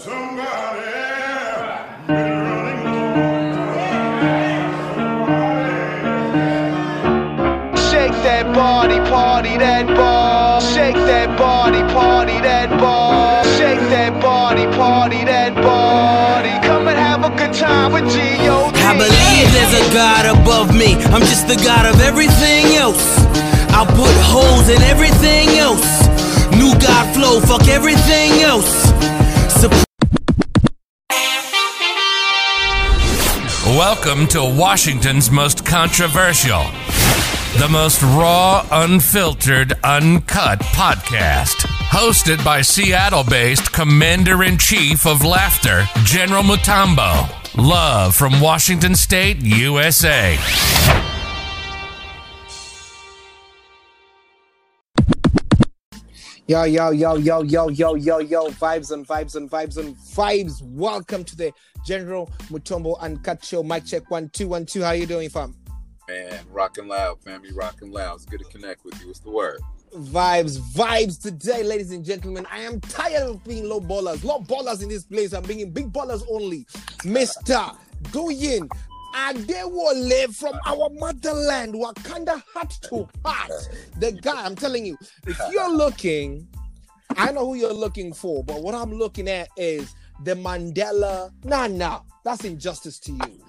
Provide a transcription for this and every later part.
Shake that body, party that ball. Shake that body, party that ball. Shake that body, party that body. Come and have a good time with G.O.D. I believe there's a God above me. I'm just the God of everything else. I'll put holes in everything else. New God flow, fuck everything else. Welcome to Washington's most controversial, the most raw, unfiltered, uncut podcast. Hosted by Seattle based Commander in Chief of Laughter, General Mutombo. Love from Washington State, USA. Yo, yo, yo, yo, yo, yo, yo, yo, vibes and vibes and vibes and vibes. Welcome to the General Mutombo Uncut Show. Mic check one, two, one, two. How you doing, fam? Man, rocking loud, family, rocking loud. It's good to connect with you. What's the word? Vibes, vibes today, ladies and gentlemen. I am tired of being low ballers. Low ballers in this place. I'm bringing big ballers only. Mr. Doyin Adewole from our motherland, Wakanda Heart to Heart. The guy, I'm telling you, if you're looking, I know who you're looking for, but what I'm looking at is the Mandela. Nah, nah, that's injustice to you.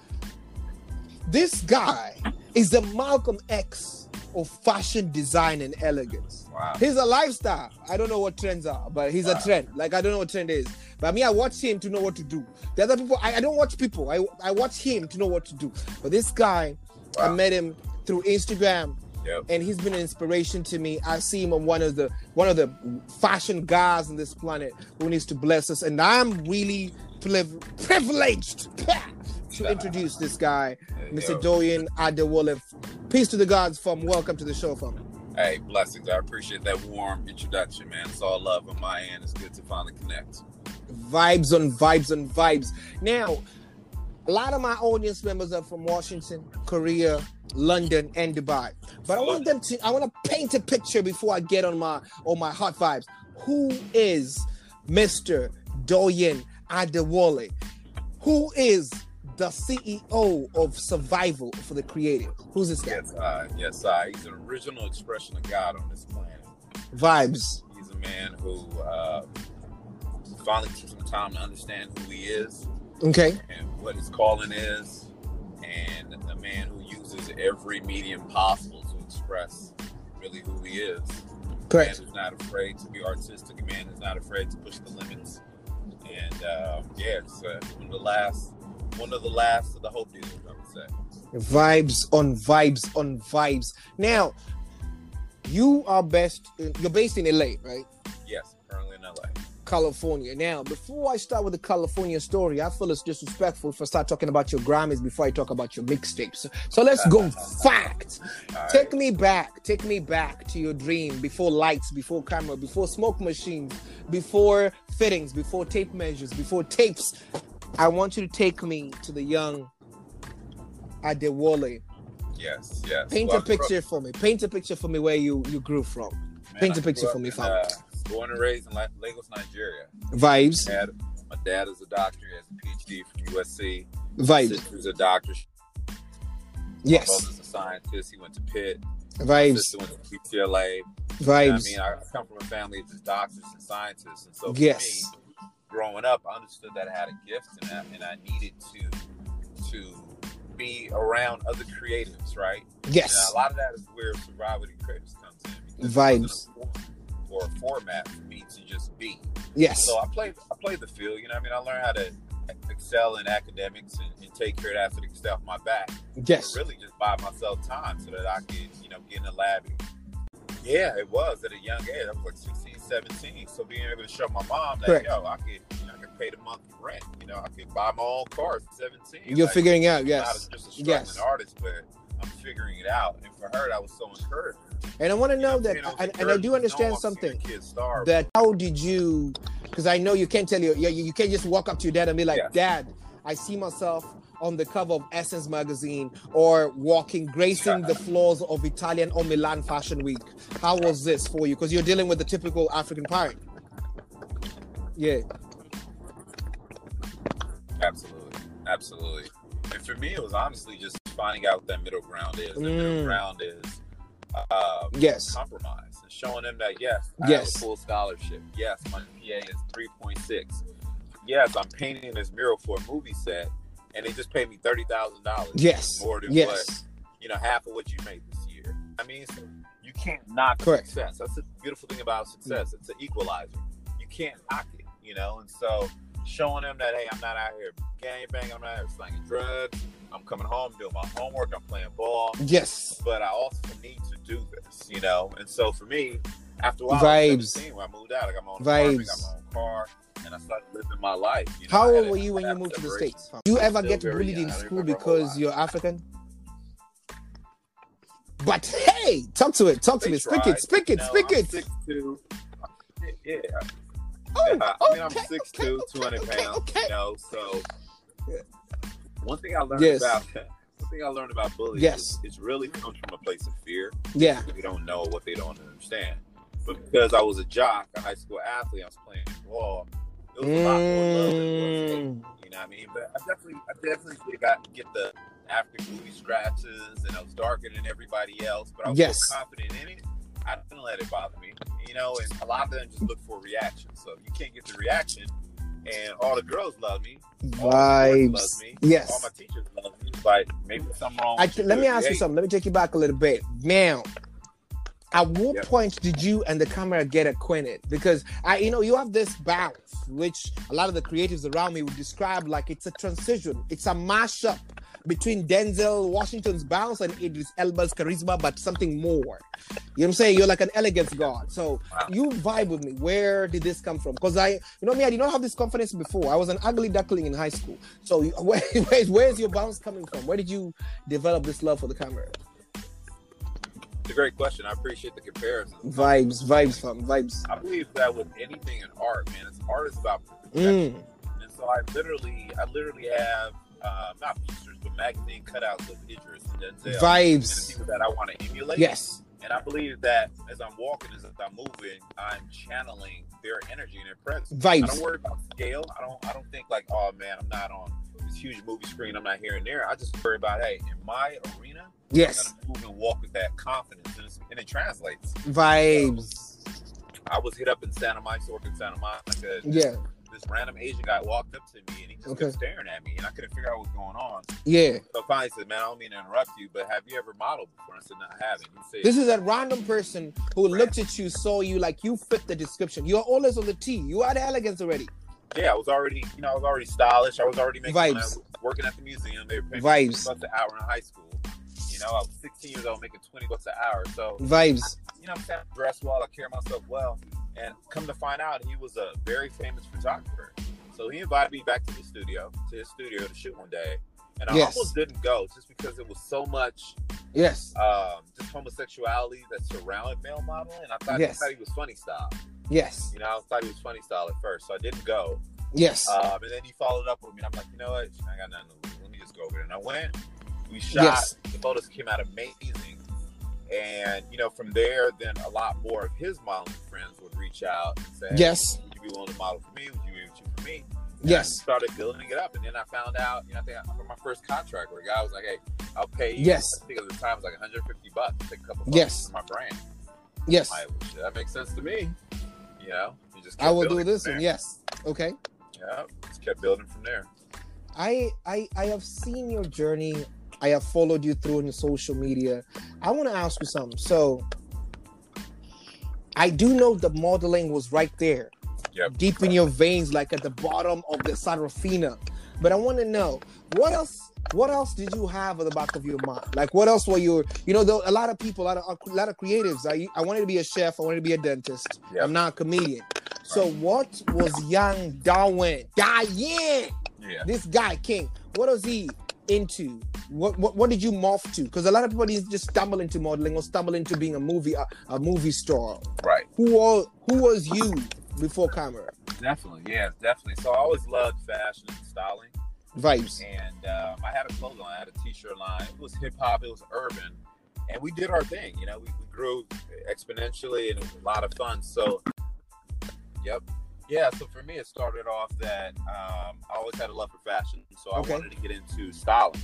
This guy is the Malcolm X of fashion design and elegance. Wow. He's a lifestyle. I don't know what trends are, but he's a trend. Like I don't know what trend is. But me, I watch him to know what to do. The other people, I, I don't watch people. I, I watch him to know what to do. But this guy, I met him through Instagram Yep. and he's been an inspiration to me. I see him on one of the one of the fashion guys on this planet who needs to bless us, and I'm really privileged to introduce this guy, Mr. yo. Doyin Adewole. Peace to the gods, from welcome to the show, from. Hey, blessings. I appreciate that warm introduction, man. It's all love on my end. It's good to finally connect. Vibes on vibes on vibes. Now, a lot of my audience members are from Washington, Korea, London, and Dubai. But I want them to I want to paint a picture before I get on my on my hot vibes. Who is Mr. Doyin Adewole? Who is the CEO of Survival for the Creative? Who's this guy? Yes, uh, yes, uh, he's an original expression of God on this planet. Vibes. He's a man who uh, finally took some time to understand who he is Okay. and what his calling is, and a man who uses every medium possible to express really who he is. Correct. A man who's not afraid to be artistic. A man who's not afraid to push the limits. And uh, yeah, it's uh, one of the last, one of the last of the hope dealers, I would say. vibes on vibes on vibes. Now, you are best. You're based in LA, right? Yes, currently in LA. California. Now, before I start with the California story, I feel it's disrespectful if I start talking about your Grammys before I talk about your mixtapes. So let's go fact. All Take me back. Take me back to your dream before lights, before camera, before smoke machines, before fittings, before tape measures, before tapes. I want you to take me to the young Adewole. Yes, yes. Paint Well, a I grew up- picture for me. Paint a picture for me where you you grew from. man, Paint a picture for me, fam. Born and raised in Lagos, Nigeria. Vibes, Dad, my dad is a doctor. He has a PhD from USC. My vibes. sister's a doctor. My Yes, brother's a scientist. He went to Pitt. My vibes, sister went to UCLA. You know vibes. I mean, I come from a family of just doctors and scientists, and so for Yes. me, growing up, I understood that I had a gift, and I, and I needed to to be around other creatives, right? Yes, And a lot of that is where survival and creatives comes in. Vibes. It wasn't a form or a format for me to just be. yes, So I played I played the field. You know, I mean, I learned how to excel in academics and, and take care of that so they can my back. yes. Really just buy myself time so that I could, you know, get in the lab. Yeah, it was at a young age. I was like 16, 17. So being able to show my mom that, Correct. yo, I could, you know, I could pay the monthly rent. You know, I could buy my own car at 17. You're Like, figuring out, yes, not just a struggling yes. artist, but I'm figuring it out. And for her, that was so encouraging. And I want to know that, saying? It and, and I do understand No one wants to see something. their kid starve. That how did you? Because I know you can't tell you, you, you can't just walk up to your dad and be like. "Dad, I see myself on the cover of Essence magazine or walking, gracing the floors of Italian or Milan Fashion Week." How was this for you? Because you're dealing with the typical African parent. Yeah. Absolutely. Absolutely. And for me, it was honestly just finding out what that middle ground is. The middle Mm. ground is uh, Yes. compromise and showing them that yes, I Yes. have a full scholarship. Yes, my PA is three point six. Yes, I'm painting this mural for a movie set, and they just paid me thirty thousand dollars. Yes. more than what you know, half of what you made this year. I mean, so you can't knock Correct. success. That's the beautiful thing about success. It's an equalizer. You can't knock it, you know. And so showing them that hey, I'm not out here gang banging, I'm not out here slanging drugs. I'm coming home doing my homework. I'm playing ball, Yes. but I also need to do this, you know. And so for me, after a while, Vibes. I when I moved out, I got my own Vibes. got my own car, and I started living my life. You know, How old were you when you moved to the. States? Do you ever get bullied young. in school remember a whole because you're African? But hey, talk to it. Talk to They me. Speak it. Speak it. No, Speak I'm it. 6'2". Yeah. Oh, yeah. I mean, I'm okay, 6'2", okay, 200 okay, pounds. okay. You know, so Yeah. One thing I learned Yes. about one thing I learned about bullying Yes. is it's really comes from a place of fear. Yeah. They don't know what they don't understand. But because I was a jock, a high school athlete, I was playing ball. It was a lot more love than was. Mm, You know what I mean? But I definitely, I definitely got get the African booty scratches, and I was darker than everybody else. But I was Yes. so confident in it, I didn't let it bother me. You know, and a lot of them just look for a reaction. So if you can't get the reaction, and all the girls love me, all the love vibes. me, all my teachers love me. But maybe something wrong. I, let me ask you something. Let me take you back a little bit. Now, at what Yep. point did you and the camera get acquainted? Because I, you know, you have this bounce, which a lot of the creatives around me would describe like it's a transition. It's a mashup between Denzel Washington's bounce and Idris Elba's charisma, but something more. You know what I'm saying? You're like an elegance god. So Wow. you vibe with me. Where did this come from? Because I, you know me, I did not have this confidence before. I was an ugly duckling in high school. So where, where's, where's your bounce coming from? Where did you develop this love for the camera? It's a great question. I appreciate the comparison. Vibes, vibes, fam, vibes. I believe that with anything in art, man, it's art is about perfection. Mm, And so I literally, I literally have uh, not pictures, but magazine cutouts of Idris and Denzel and the vibes. people that I want to emulate. Yes. And I believe that as I'm walking, as I'm moving, I'm channeling their energy and their presence. I don't worry about scale. I don't. I don't think like, oh man, I'm not on this huge movie screen. I'm not here and there. I just worry about, hey, in my arena, Yes. I'm gonna move and walk with that confidence, and, and it translates. Vibes. I was hit up in Santa Monica, working in Santa Monica. Yeah. This random Asian guy walked up to me and he just Okay. kept staring at me, and I couldn't figure out what was going on. Yeah. So finally, said, "Man, I don't mean to interrupt you, but have you ever modeled before?" I said, "No, I haven't." He said, This is a random person who looked at you, saw you like you fit the description. You're always on the T. You are the elegance already. "Yeah, I was already, you know, I was already stylish. I was already making Vibes. was working at the museum. They were paying Vibes. me 20 bucks an hour in high school. You know, I was 16 years old, making 20 bucks an hour. So Vibes. you know, I'm saying I dress well, I carry myself well. And come to find out, he was a very famous photographer. So he invited me back to the studio, to his studio to shoot one day. And I Yes. almost didn't go just because it was so much Yes. um, just homosexuality that surrounded male modeling. And I thought, Yes. I thought he was funny style. Yes. You know, I thought he was funny style at first. So I didn't go. Yes. Um, and then he followed up with me. And I'm like, you know what? I got nothing to lose. Let me just go over there. And I went. We shot. Yes. The photos came out amazing. And, you know, from there, then a lot more of his modeling friends would reach out and say, Yes. Would you be willing to model for me? Would you be for me? And Yes. I started building it up. And then I found out, you know, I think I, for my first contract where a guy was like, hey, I'll pay you. Yes. I think at the time it was like 150 bucks to take a couple photos Yes. for my brand. Yes. I, that makes sense to me. You know, you just I will do this one. Yes. Okay. Yeah, just kept building from there. I I I have seen your journey. I have followed you through in social media. I want to ask you something. So I do know the modeling was right there, Yep. deep in your veins, like at the bottom of the Sarafina. But I want to know what else. What else did you have at the back of your mind? Like, what else were you? You know, though, a lot of people, a lot of a lot of creatives. I I wanted to be a chef. I wanted to be a dentist. Yep. I'm not a comedian. So, what was young Darwin? Diane Yeah. this guy King, what was he into? What what, what did you morph to? Because a lot of people just stumble into modeling or stumble into being a movie a, a movie star. Right. Who all who was you before camera? Definitely. Yeah, definitely. So I always loved fashion and styling. Vibes. And um, I had a clothing line, I had a t shirt line. It was hip hop, it was urban. And we did our thing. You know, we, we grew exponentially and it was a lot of fun. So, yep. Yeah, so for me, it started off that um, I always had a love for fashion, so I Okay. wanted to get into styling.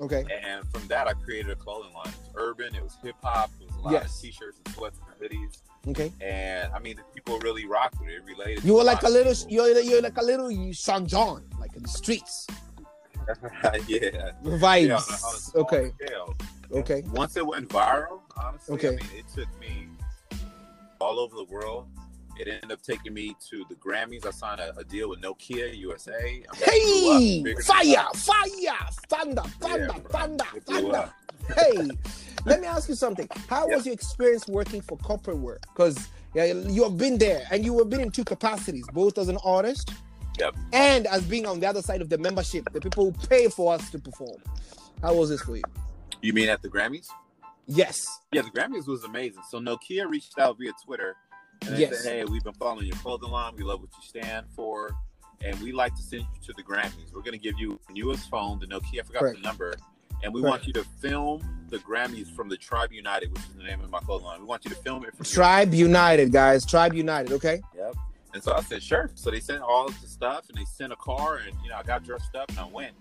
Okay. And from that, I created a clothing line. It was urban, it was hip hop, it was a lot Yes. of t-shirts and sweats and hoodies. Okay. And I mean, the people really rocked with it. It related. You were like a little. You're you're like a little Sean John, like in the streets. yeah. Vibes. Yeah, on a- on a okay. scale. Okay. Once it went viral, honestly, Okay. I mean, it took me all over the world. It ended up taking me to the Grammys. I signed a, a deal with Nokia USA. I mean, it up Hey, fire, fire, thunder, thunder, Yeah, thunder, thunder. Hey, let me ask you something. How Yeah. was your experience working for corporate work? Because yeah, you have been there and you have been in two capacities, both as an artist Yep. and as being on the other side of the membership, the people who pay for us to perform. How was this for you? You mean at the Grammys? Yes. Yeah, the Grammys was amazing. So Nokia reached out via Twitter and they Yes. said, "Hey, we've been following your clothing line. We love what you stand for, and we like to send you to the Grammys. We're going to give you the newest phone, the Nokia. I forgot Correct. the number, and we Correct. want you to film the Grammys from the Tribe United, which is the name of my clothing line. We want you to film it from Tribe United, guys. Tribe United, okay? Yep. And so I said, sure. So they sent all the stuff, and they sent a car, and you know, I got dressed up, and I went,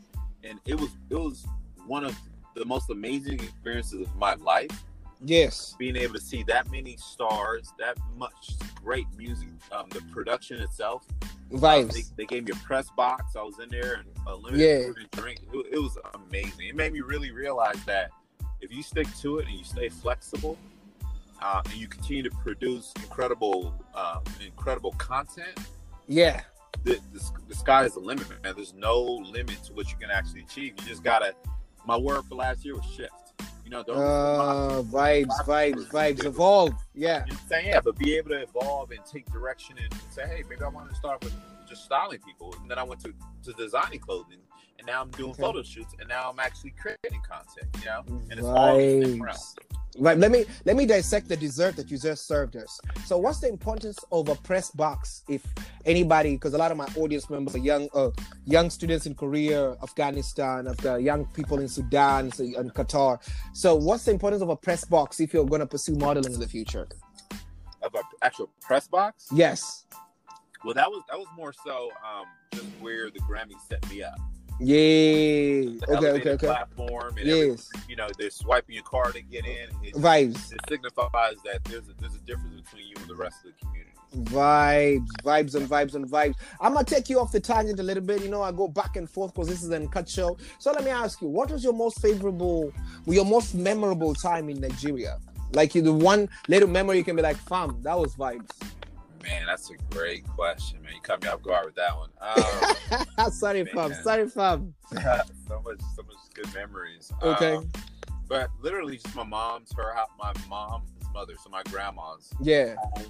and it was it was one of the most amazing experiences of my life. Yes. Being able to see that many stars, that much great music, um, the production itself. Um, Vibes. they, they gave me a press box. I was in there, and a limited Yeah. food and drink. It, it was amazing. It made me really realize that if you stick to it and you stay flexible, uh, and you continue to produce incredible, um, incredible content, Yeah. the, the, the sky is the limit, man. There's no limit to what you can actually achieve. You just gotta. My word for last year was shift. You know, don't. Uh, vibes, vibes, vibes. Evolve. Yeah. you know saying? Yeah, but be able to evolve and take direction and say, hey, maybe I want to start with just styling people, and then I went to to designing clothing, and now I'm doing Okay. photo shoots, and now I'm actually creating content. You know, and it's all in the same realm. Vibes. Right. Let me let me dissect the dessert that you just served us. So, what's the importance of a press box? If anybody, because a lot of my audience members are young, uh, young students in Korea, Afghanistan, got young people in Sudan so- and Qatar. So, what's the importance of a press box if you're going to pursue modeling in the future? Of an actual press box. Yes. Well, that was that was more so um, just where the Grammy set me up. Yeah. Okay. Okay. Okay. Platform and Yes. you know, they're swiping your card to get in. It, Vibes. it signifies that there's a, there's a difference between you and the rest of the community. Vibes, vibes, and vibes and vibes. I'm gonna take you off the tangent a little bit. You know, I go back and forth because this is an cut show. So let me ask you, what was your most favorable, your most memorable time in Nigeria? Like the one little memory you can be like, fam, that was vibes. Man, that's a great question, man. You cut me off guard with that one. Um, sorry, fam. Sorry, fam. so much, so much good memories. Okay. Um, but literally, just my mom's, her, my mom's mother, so my grandma's Yeah. home,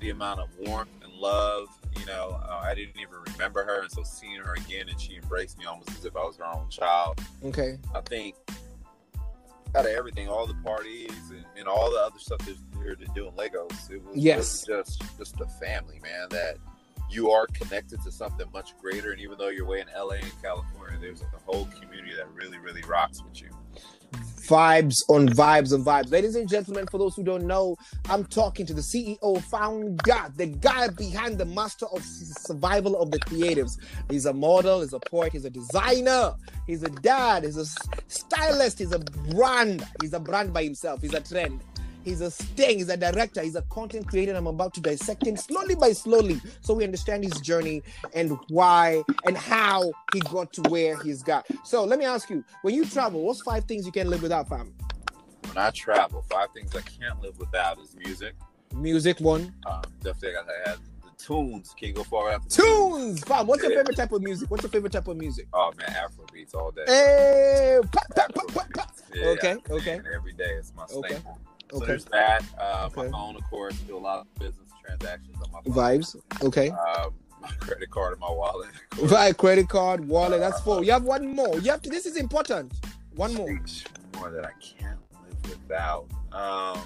the amount of warmth and love. You know, uh, I didn't even remember her, and so seeing her again, and she embraced me almost as if I was her own child. Okay. I think out of everything, all the parties and, and all the other stuff that they're to do in Lagos, it was Yes. just just a family, man. That you are connected to something much greater, and even though you're way in LA and California, there's a whole community that really, really rocks with you. Vibes on vibes on vibes. Ladies and gentlemen, for those who don't know, I'm talking to the CEO, founder, the guy behind the master of survival of the creatives. He's a model, he's a poet, he's a designer, he's a dad, he's a stylist, he's a brand. He's a brand by himself, he's a trend. He's a sting, he's a director, he's a content creator. and I'm about to dissect him slowly by slowly so we understand his journey and why and how he got to where he's got. So let me ask you, when you travel, what's five things you can't live without, fam? When I travel, five things I can't live without is music. Music one. Um, definitely, I gotta have the tunes. Can't go far the Tunes, fam. What's your favorite type of music? What's your favorite type of music? Oh man, Afro beats all day. Hey, pa, Afrobeats. pa. Yeah, Okay, okay. Every day, it's my Okay, staple. So okay. there's that. Uh, Okay. My phone, of course, do a lot of business transactions on my phone. Vibes. Okay. Um, my credit card and my wallet. Vibe, credit card, wallet. That's four. You have one more. You have to. This is important. One more. More that I can't live without. Um,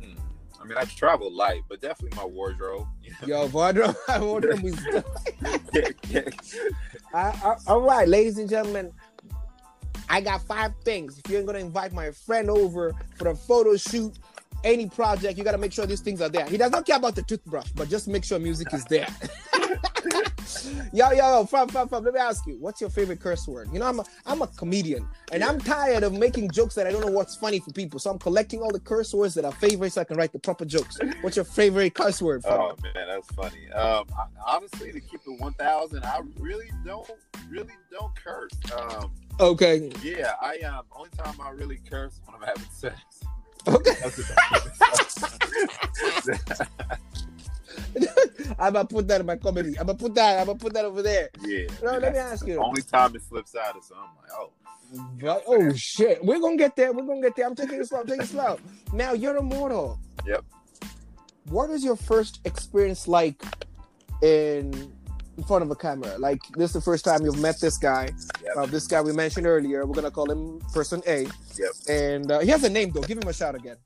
hmm. I mean, I travel light, but definitely my wardrobe. You know? Yo, wardrobe. wardrobe is. Yeah, yeah. I- I- all right, ladies and gentlemen. I got five things. If you're gonna invite my friend over for a photo shoot any project, you gotta make sure these things are there. He does not care about the toothbrush, but just make sure music is there. yo, yo, fam, fam, let me ask you, what's your favorite curse word? You know, I'm a, I'm a comedian, and I'm tired of making jokes that I don't know what's funny for people. So I'm collecting all the curse words that are favorites so I can write the proper jokes. What's your favorite curse word? Oh man, that's funny. Um, I, honestly, to keep it one thousand, I really don't, really don't curse. Um, Okay, yeah, I um, only time I really curse when I'm having sex. okay. I'm gonna put that in my comedy. I'm gonna put that. I'm gonna put that over there. yeah. No, let me ask you. Only time it slips out is so I'm like, oh, But, oh shit, we're gonna get there. We're gonna get there. I'm taking it slow. I'm taking it slow. Now you're a model. Yep. What is your first experience like in in front of a camera? Like this is the first time you've met this guy. Yep. Uh, this guy we mentioned earlier. We're gonna call him Person A. Yep. And uh, he has a name though. Give him a shout again.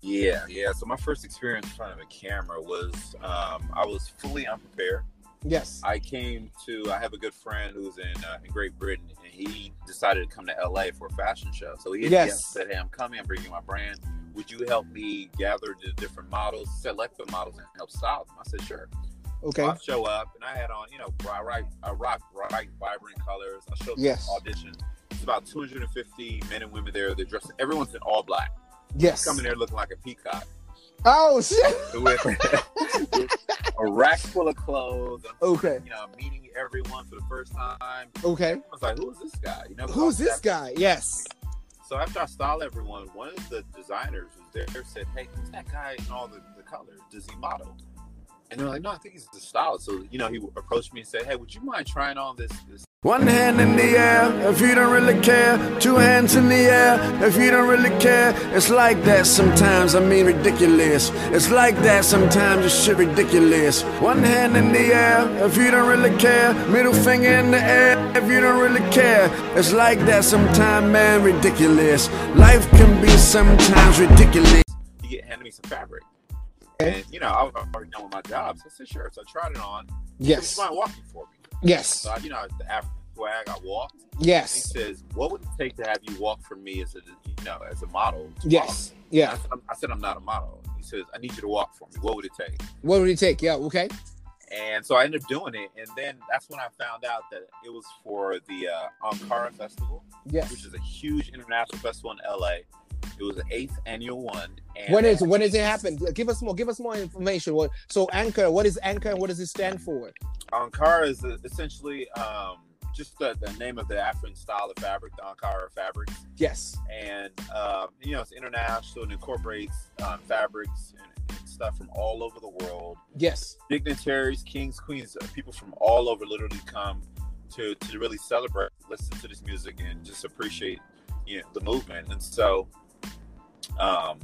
Yeah, yeah. So my first experience in front of a camera was um, I was fully unprepared. Yes. I came to I have a good friend who's in uh, in Great Britain, and he decided to come to LA for a fashion show. So he hit me up and Yes. said, "Hey, I'm coming. I'm bringing my brand. Would you help me gather the different models, select the models, and help style them?" I said, "Sure." Okay. So I show up, and I had on, you know, I rock, I rock bright, vibrant colors. I showed Yes. the audition. It's about 250 men and women there. They're dressed. Everyone's in all black. Yes. Coming there looking like a peacock Oh shit. with a rack full of clothes. Okay. You know, meeting everyone for the first time. Okay. I was like, "Who's this guy?" You know, Who's this guy? Yes. So after I styled everyone, one of the designers was there said, "Hey, who's that guy in all the, the colors? Does he model?" And they're like, "No, I think he's the stylist." So you know, he approached me and said, "Hey, would you mind trying on this this One hand in the air if you don't really care. Two hands in the air if you don't really care. It's like that sometimes, I mean ridiculous. It's like that sometimes, it's shit ridiculous. One hand in the air if you don't really care. Middle finger in the air if you don't really care. It's like that sometimes, man, ridiculous. Life can be sometimes ridiculous. he get handed me some fabric. And you know, I was already done with my job, so I said, "Sure." So I tried it on. Said, Yes. You mind walking for me? Yes. So I, you know, the African swag, I walked. And he says, "What would it take to have you walk for me as a you know as a model?" Yes. I Yeah. said, I'm, I said, "I'm not a model." He says, "I need you to walk for me. What would it take?" What would it take? Yeah. Okay. And so I ended up doing it, and then that's when I found out that it was for the uh, Ankara Festival, yes. which is a huge international festival in LA. It was the eighth annual one. And When is when does it happen? Give us more. Give us more information. What? So anchor. What is anchor? and What does it stand for? Ankara is essentially um, just the, the name of the African style of fabric, the Ankara fabric. Yes. And, um, you know, it's international and incorporates um, fabrics and, and stuff from all over the world. Yes. Dignitaries, kings, queens, uh, people from all over literally come to, to really celebrate, listen to this music, and just appreciate, you know, the movement. And so, um,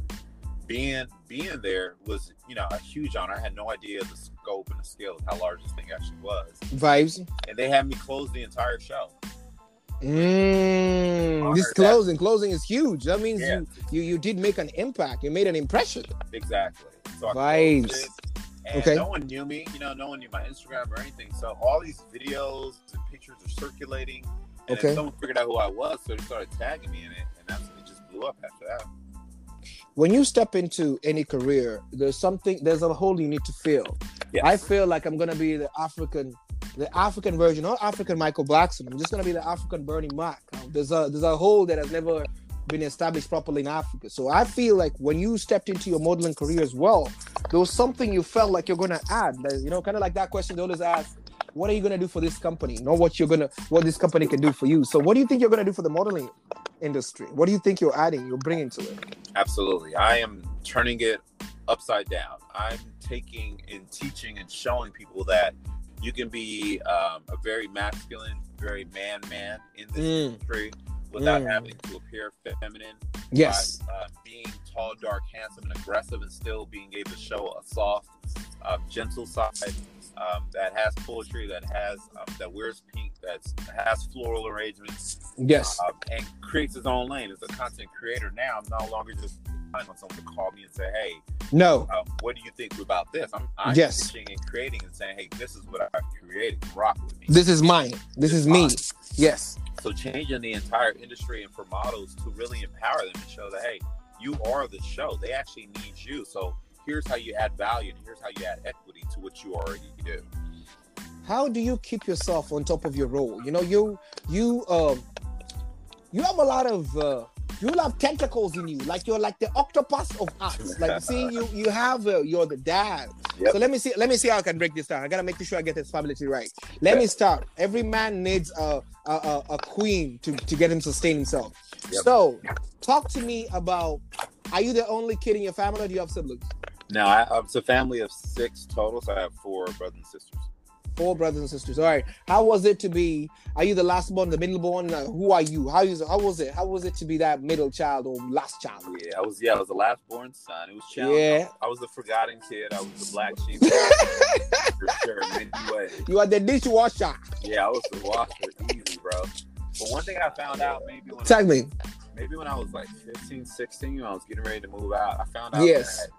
being being there was you know a huge honor. I had no idea the scope and the scale of how large this thing actually was, Vibes. and they had me close the entire show. Mm, this that. closing. Closing is huge. That means Yeah. you, you you did make an impact. You made an impression. Exactly. So I Vibes. and Okay. no one knew me. You know, no one knew my Instagram or anything. So all these videos and pictures are circulating, and Okay. someone figured out who I was, so they started tagging me in it, and that's it just blew up after that. When you step into any career, there's something. There's a hole you need to fill. Yes. I feel like I'm gonna be the African, the African version, not African Michael Blackson. I'm just gonna be the African Bernie Mac. There's a there's a hole that has never been established properly in Africa. So I feel like when you stepped into your modeling career as well, there was something you felt like you're gonna add. Like, You know, kind of like that question they always ask. What are you gonna do for this company? Not what you're gonna what this company can do for you. So what do you think you're gonna do for the modeling industry? What do you think you're adding? You're bringing to it? Absolutely. I am turning it upside down. I'm taking and teaching and showing people that you can be um, a very masculine, very man man in this Mm. industry without Mm. having to appear feminine. Yes. By, uh, being tall, dark, handsome, and aggressive, and still being able to show a soft, um, gentle side um, that has poetry, that has um, that wears pink, that has floral arrangements, Yes. um, and creates his own lane. As a content creator now, I'm no longer just relying on someone to call me and say, "Hey, No. uh, what do you think about this?" I'm, I'm Yes. and creating and saying, "Hey, this is what I've created. Rock with me." This is mine. This is me. Yes. so changing the entire industry and for models to really empower them and show that, hey, you are the show. They actually need you. So here's how you add value and here's how you add equity to what you already do. how do you keep yourself on top of your role? You know, you you um you have a lot of uh you have tentacles in you, like you're like the octopus of us. Like see, you you have uh, you're the dad. Yep. So let me see, let me see how I can break this down. I gotta make sure I get this stability right. Let me start. Every man needs a a, a, a queen to to get him sustain himself. Yep. So talk to me about. Are you the only kid in your family, or do you have siblings? Now I, it's a family of six total, so I have four brothers and sisters. Four brothers and sisters. All right. How was it to be? Are you the last born, the middle born? Uh, who are you? How is? How was it? How was it to be that middle child or last child? Yeah, I was yeah, I was the last born son. It was challenging. Yeah. I was the forgotten kid. I was the black sheep for sure many ways. You are the dishwasher. Yeah, I was the washer, easy, bro. But one thing I found out maybe when Tag me. maybe when I was like 15, 16, when I was getting ready to move out, I found out Yes. that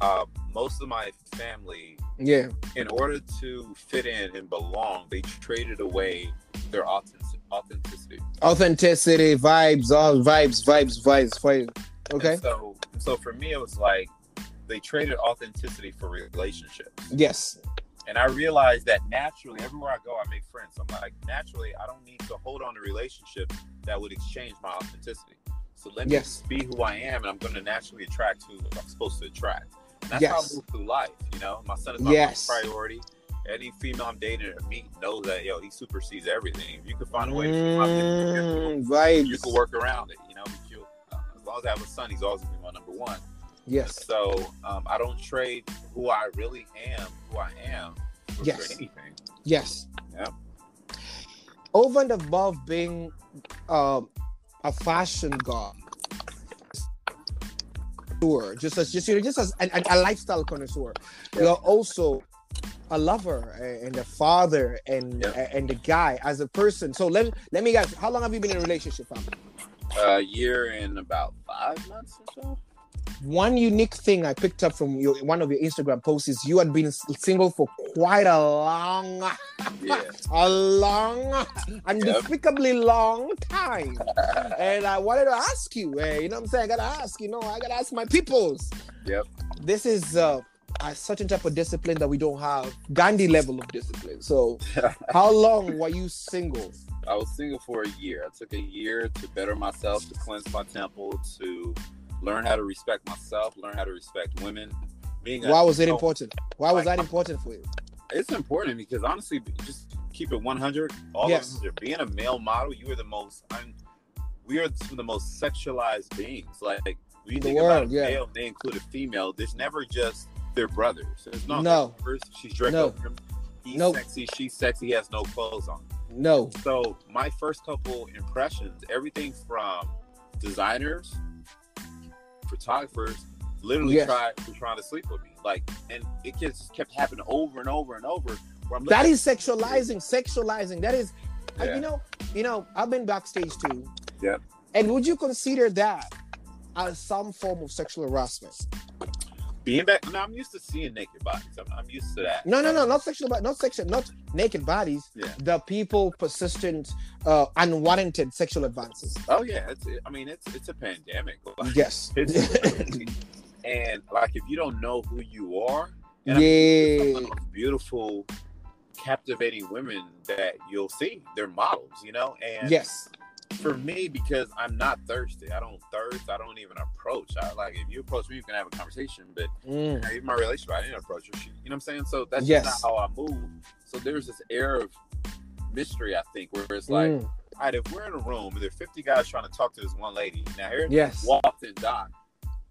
uh, most of my family, Yeah. in order to fit in and belong, they traded away their authentic- authenticity. Authenticity, vibes, all vibes, vibes, vibes, vibes. Okay. And so, so for me, it was like they traded authenticity for relationships. Yes. And I realized that naturally, everywhere I go, I make friends. I'm like, naturally, I don't need to hold on to relationships that would exchange my authenticity. So let me Yes. be who I am, and I'm going to naturally attract who I'm supposed to attract. That's how Yes. I move through life. You know, my son is my Yes. priority. Any female I'm dating or meet knows that yo, he supersedes everything. If you can find a way to Mm, vibes. you can work around it. You know, you, uh, as long as I have a son, he's always gonna be my number one. Yes. So um, I don't trade who I really am, who I am, for, Yes. anything. Yes. Yeah. Over and above being um, a fashion god, just as just you know, just as a, a- lifestyle connoisseur, you're also a lover eh, and a father and Yeah. Eh, and a guy as a person. So let let me guys, how long have you been in a relationship, fam? A year and about five months or so. One unique thing I picked up from your one of your Instagram posts is you had been single for quite a long Yeah. a long, undespicably long time. and I wanted to ask you, eh, you know what I'm saying? I gotta ask, you know, I gotta ask my peoples. Yep. This is uh, a certain type of discipline that we don't have, Gandhi level of discipline. So, how long were you single? I was single for a year. I took a year to better myself, to cleanse my temple, to learn how to respect myself, learn how to respect women. Being a- Why was it you know, important? Why was that important for you? It's important because honestly, just keep it 100. All Yes. of us are being a male model. You are the most. I'm, we are some of the most sexualized beings. Like when you The think about a yeah. male, they include a female. There's never just their brothers. There's not No. brothers. She's dressed No. He's Nope. sexy. She's sexy. He has no clothes on. No. So my first couple impressions, everything from designers, photographers, literally Yes. tried were trying to sleep with me. Like, and it just kept happening over and over and over. Where I'm That is sexualizing, sexualizing. That is, uh, I- Yeah. you know, you know. I've been backstage too. Yeah. And would you consider that as some form of sexual harassment? Being back. No, I'm used to seeing naked bodies. I'm, I'm used to that. No, no, no, not sexual, but not sexual, not naked bodies. Yeah. The people persistent, uh, unwarranted sexual advances. Oh yeah, it's. I mean, it's it's a pandemic. Like, Yes. And like, if you don't know who you are, and I mean, some yeah. of the most beautiful, captivating women that you'll see. They're models, you know. And Yes. For me, because I'm not thirsty, I don't thirst. I don't even approach. I like if you approach me, you can have a conversation. But Mm. you know, even my relationship, I didn't approach her. She, you know what I'm saying? So that's Yes. just not how I move. So there's this air of mystery, I think, where it's like, Mm. all right, if we're in a room and there are 50 guys trying to talk to this one lady, now here Yes. walks in Doc,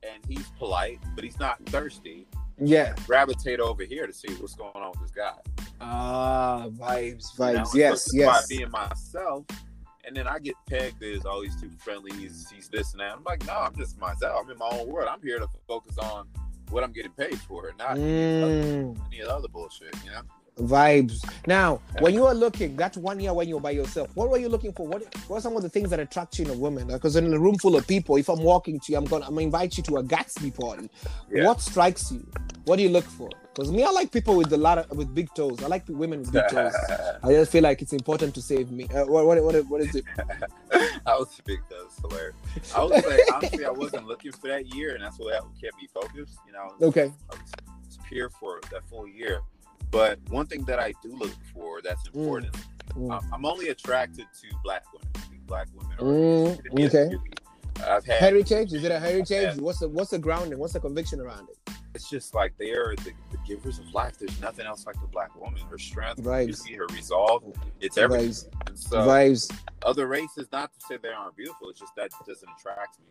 and he's polite, but he's not thirsty. Yeah. Gravitate over here to see what's going on with this guy. Ah, vibes, vibes. So Yes, yes. By being myself, and then I get pegged as oh he's too friendly, he's he's this and that. I'm like, no, I'm just myself. I'm in my own world. I'm here to focus on what I'm getting paid for, not Mm, any of the other bullshit. You know? Vibes. Now, when you were looking, that one year when you're by yourself, what were you looking for? What, what are some of the things that attract you in a woman? Because in a room full of people, if I'm walking to you, I'm gonna I'm gonna invite you to a Gatsby party. Yeah. What strikes you? What do you look for? Because me, I like people with a lot of with big toes. I like women with big toes. I just feel like it's important to save me. Uh, what, what, what, what is it? I was big. Was hilarious. I was like, honestly, I wasn't looking for that year, and that's what kept me focused. You know, Okay. I was, was pure for that full year. But one thing that I do look for that's important, Mm. I'm, I'm only attracted to black women. Black women are Mm, to be a okay. I've had Heritage? Is it a heritage? Yeah. What's the what's the grounding? What's the conviction around it? it's just like they are the, the givers of life. There's nothing else like the black woman. Her strength, her Vibes. beauty, her resolve. It's everything. Vibes. And so Vibes. other races, not to say they aren't beautiful, it's just that doesn't attract me.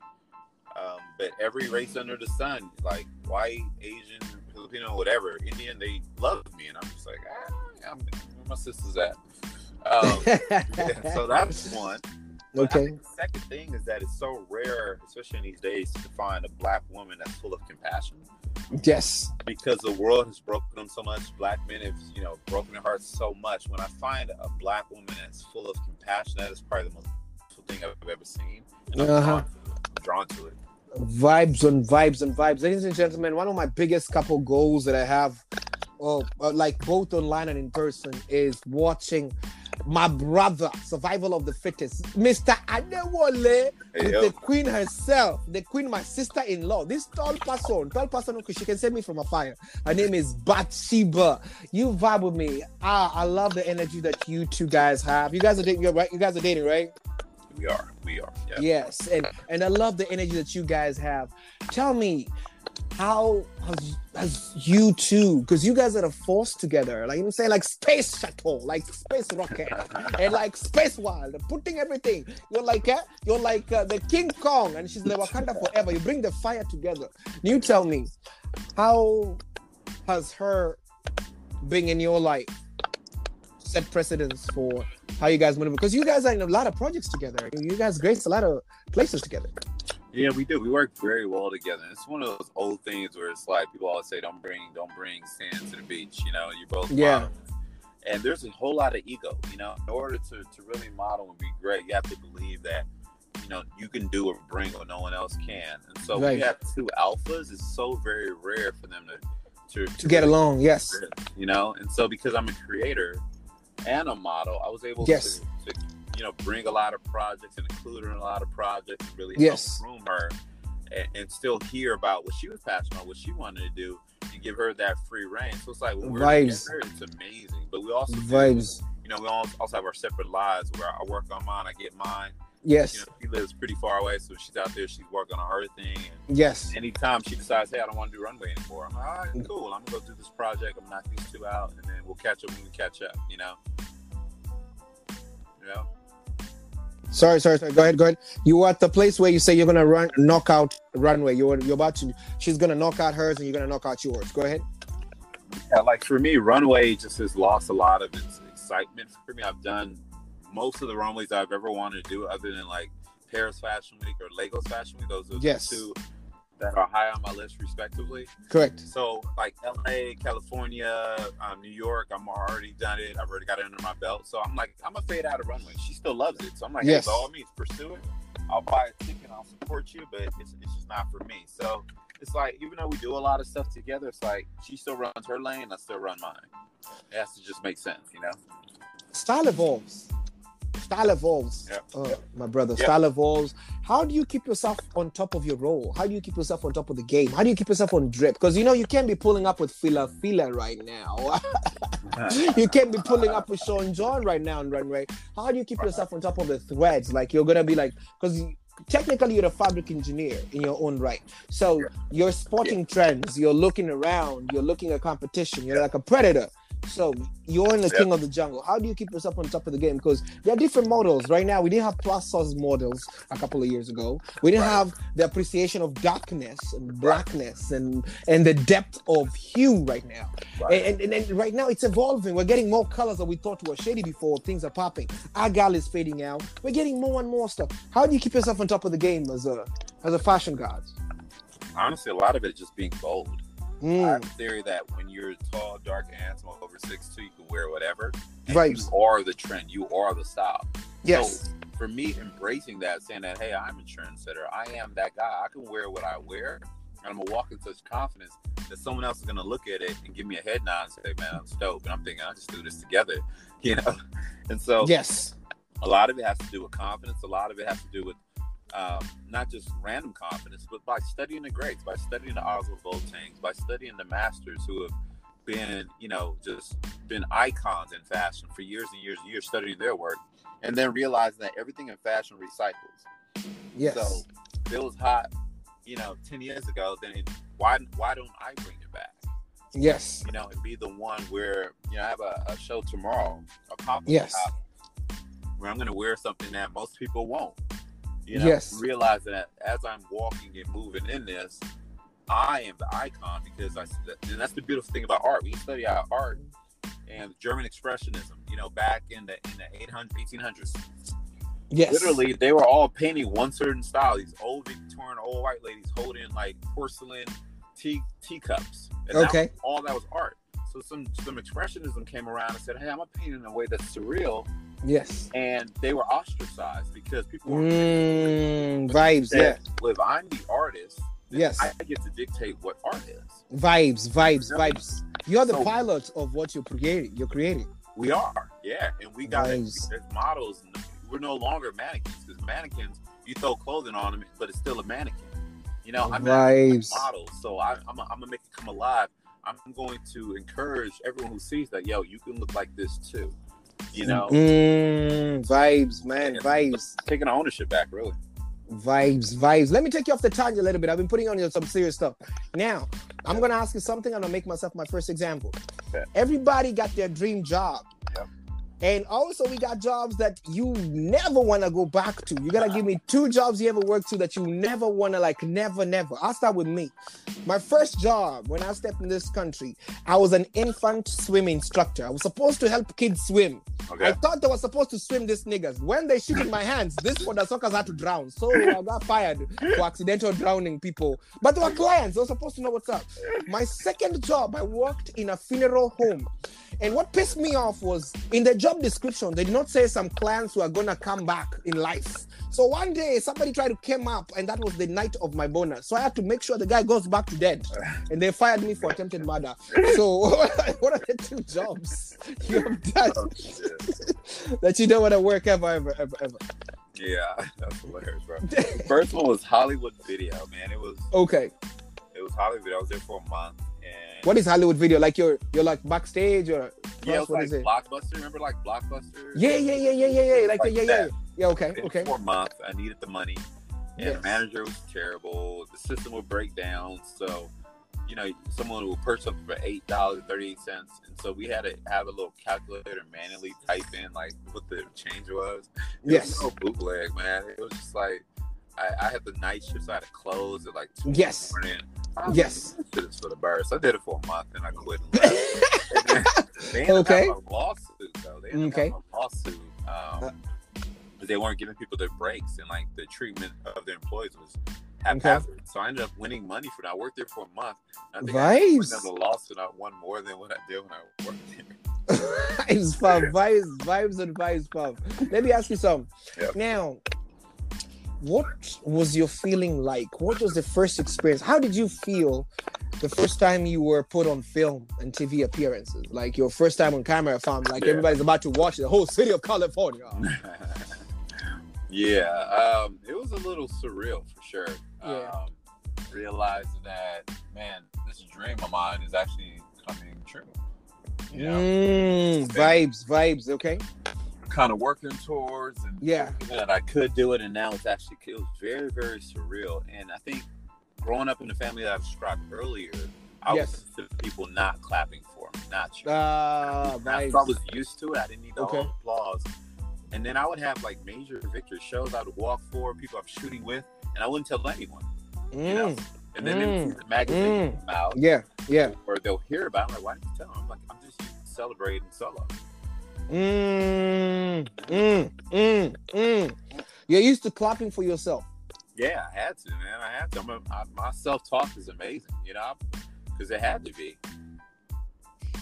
Um, but every race under the sun, like white, Asian, Filipino, whatever, Indian, they love me, and I'm just like, ah, I'm, where my sisters at? Um, yeah, so that's one. But okay. second thing is that it's so rare, especially in these days, to find a black woman that's full of compassion Yes. because the world has broken them so much. Black men have, you know, broken their hearts so much. When I find a black woman that's full of compassion, that is probably the most beautiful thing I've ever seen. And I'm, Uh-huh. drawn, to it. I'm drawn to it. Vibes on vibes and vibes. Ladies and gentlemen, one of my biggest couple goals that I have, oh, uh, like both online and in person, is watching my brother, Survival of the Fittest, Mr. Adewale, Hey, with yo. the queen herself, the queen, my sister-in-law. This tall person, tall person, okay, she can save me from a fire. Her name is Bathsheba. You vibe with me. Ah, I love the energy that you two guys have. You guys are dating, right? You guys are dating, right? We are. We are. Yeah. Yes, and and I love the energy that you guys have. Tell me, how has, has you two? Because you guys are a force together. Like you know, saying, like space shuttle, like space rocket, and like space wild, putting everything. You're like uh, you're like uh, the King Kong, and she's the Wakanda forever. You bring the fire together. You tell me, how has her being in your life set precedence for how you guys maneuver? Because you guys are in a lot of projects together. You guys grace a lot of places together. Yeah, we do. We work very well together. It's one of those old things where it's like people always say, "Don't bring, don't bring sand to the beach." You know, you're both Yeah. models. And there's a whole lot of ego. You know, in order to to really model and be great, you have to believe that you know you can do or bring what no one else can. And so when Right. you have two alphas, it's so very rare for them to to, To get really along, yes. you know and so because i'm a creator and a model i was able Yes. to, to you know bring a lot of projects and include her in a lot of projects and really Yes. help groom her and, and still hear about what she was passionate about what she wanted to do and give her that free reign so it's like when we're Vibes. together it's amazing but we also do- Vibes. you know we all also have our separate lives where i work on mine i get mine Yes. you know she lives pretty far away so she's out there she's working on her thing Yes. anytime she decides, hey, I don't want to do runway anymore, I'm like, all right, cool. I'm gonna go do this project. I'm gonna knock these two out, and then we'll catch up when we catch up. You know. You know. Sorry, sorry, sorry. Go ahead, go ahead. You were at the place where you say you're gonna run knock out runway. You're you're about to she's gonna knock out hers and you're gonna knock out yours. Go ahead. Yeah, like for me, runway just has lost a lot of its excitement. For me, I've done most of the runways I've ever wanted to do, other than like Paris Fashion Week or Lagos Fashion Week. Those are Yes. the two that are high on my list, respectively. Correct. So like LA, California, um, New York, I'm already done it. I've already got it under my belt. So I'm like, I'm a fade out of runway. She still loves it. So I'm like, Yes. hey, by all means, pursue it. I'll buy a ticket. I'll support you, but it's, it's just not for me. So it's like, even though we do a lot of stuff together, it's like she still runs her lane. I still run mine. It has to just make sense, you know? Style evolves. Style evolves. Yeah. Uh, my brother, Yeah. style evolves. How do you keep yourself on top of your role? How do you keep yourself on top of the game? How do you keep yourself on drip? Because you know you can't be pulling up with Fila Fila right now. you can't be pulling up with Sean John right now on runway. How do you keep yourself on top of the threads? Like you're gonna be like, because technically you're a fabric engineer in your own right. So you're spotting trends. You're looking around. You're looking at competition. You're like a predator. So you're in the Yep. king of the jungle. How do you keep yourself on top of the game? Because there are different models right now. We didn't have plus size models a couple of years ago. We didn't Right. have the appreciation of darkness and blackness and and the depth of hue right now. Right. And, and, and right now it's evolving. We're getting more colors that we thought were shady before. Things are popping. Agal is fading out. We're getting more and more stuff. How do you keep yourself on top of the game as a as a fashion god? Honestly, a lot of it is just being bold. I Mm, have a theory that when you're tall, dark, and handsome, over six two, you can wear whatever. Vibes. You are the trend. You are the style. yes. So for me, embracing that, saying that, hey, I'm a trendsetter. I am that guy. I can wear what I wear. And I'm gonna walk in such confidence that someone else is gonna look at it and give me a head nod and say, "Man, I'm stoked." And I'm thinking, I just do this together, you know. And so yes. A lot of it has to do with confidence. A lot of it has to do with um, not just random confidence, but by studying the greats, by studying the Ozwald Boatengs, by studying the masters who have been, you know, just been icons in fashion for years and years and years, studying their work, and then realizing that everything in fashion recycles. Yes. So if it was hot, you know, ten years ago, then it, why why don't I bring it back? yes. You know, and be the one where you know I have a, a show tomorrow, a pop Yes. where I'm going to wear something that most people won't. You know, Yes. realize that as I'm walking and moving in this, I am the icon because I. And that's the beautiful thing about art. We study our art and German expressionism. You know, back in the in the 800, 1800s, Yes. literally they were all painting one certain style. These old Victorian old white ladies holding like porcelain tea teacups. And that Okay. was- all that was art. So some some expressionism came around and said, "Hey, I'm gonna paint in a way that's surreal," Yes. and they were ostracized because people were Mm, vibes. Yeah. said, "Well, if I'm the artist, Yes. I get to dictate what art is." Vibes. Vibes. Yeah. Vibes. You're the So- pilot of what you're creating. You're creating. We are, yeah, and we got models. We're no longer mannequins because mannequins, you throw clothing on them, but it's still a mannequin. You know, I'm not Vibes. models, so I, I'm, I'm gonna make it come alive. I'm going to encourage everyone who sees that, yo, you can look like this too. You know, Mm, vibes, man. Vibes. taking ownership back, really. Vibes, vibes. Let me take you off the tangent a little bit. I've been putting on you some serious stuff. Now, I'm gonna ask you something. I'm gonna make myself my first example. Okay. Everybody got their dream job. Yep. And also we got jobs that you never want to go back to. You gotta give me two jobs you ever worked to that you never wanna like never, never. I'll start with me. My first job when I stepped in this country, I was an infant swim instructor. I was supposed to help kids swim. Okay. I thought they were supposed to swim these niggas. When they shoot in my hands, this for the suckers had to drown. So I got fired for accidental drowning people. But they were clients. They were supposed to know what's up. My second job, I worked in a funeral home. And what pissed me off was in the job description, they did not say some clients who are gonna come back in life. So one day somebody tried to come up, and that was the night of my bonus. So I had to make sure the guy goes back to dead. And they fired me for attempted murder. So what are the two jobs you have done Oh, shit. that you don't want to work ever, ever, ever, ever? yeah, that's hilarious, bro. First one was Hollywood Video, man. It was Okay. it was Hollywood. Video. I was there for a month, and What is Hollywood video? Like you're you're like backstage or yeah, what like is it? Blockbuster. Remember, like Blockbuster? Yeah, yeah, yeah, yeah, yeah, yeah. Like, Like yeah, yeah. that. Yeah, okay, okay. For a month, I needed the money, and Yes. the manager was terrible. The system would break down, so you know someone would purchase something for eight dollars and thirty eight cents, and so we had to have a little calculator manually type in like what the change was. It Yes. was no bootleg, man. It was just like I, I had the night shifts. I had to close at like two Yes. in the morning. I was Yes. like, "This for the birds. I did it for a month, and I quit. And then they ended Okay. lawsuit though. They ended Okay. lawsuit. Um, but they weren't giving people their breaks, and like the treatment of their employees was haphazard. So I ended up winning money for that. I worked there for a month. and I think I Vibes. went down the lawsuit. I won more than what I did when I worked there. vibes. Vibes, vibes, and vibes, fam. Let me ask you something. Yep. Now, what was your feeling like? What was the first experience? How did you feel the first time you were put on film and TV appearances? Like your first time on camera, fam. Like Yeah. everybody's about to watch the whole city of California. yeah, um, it was a little surreal for sure. Yeah. Um, realizing that, man, this dream of mine is actually coming true. You know, Mm, vibes, vibes. Okay. kind of working towards and Yeah. that I could do it, and now it's actually it was very, very surreal. And I think growing up in the family that I described earlier, I Yes. was used to people not clapping for me, not cheering. Ah, So I was used to it. I didn't need the Okay. applause. And then I would have like major victory shows I would walk for, people I'm shooting with, and I wouldn't tell anyone. You know? Mm, And then they would see the magazine Mm. come out, yeah, yeah. or they'll hear about it. I'm like, why didn't you tell them? I'm like, I'm just celebrating solo. Mm, mm, mm, mm. You're used to clapping for yourself. Yeah, I had to, man. I had to. I'm a, I, my self talk is amazing, you know, because it had to be.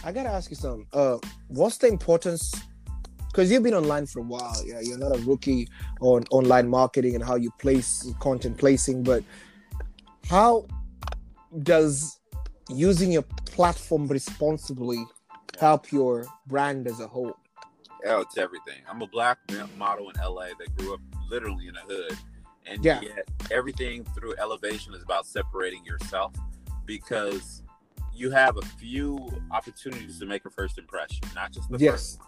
I gotta ask you something. Uh, what's the importance? Because you've been online for a while. Yeah, you're not a rookie on online marketing and how you place content placing, but how does using your platform responsibly help your brand as a whole? Oh, it's everything. I'm a black model in LA that grew up literally in a hood, and Yeah. yet everything through elevation is about separating yourself because you have a few opportunities to make a first impression, not just the Yes. first. one.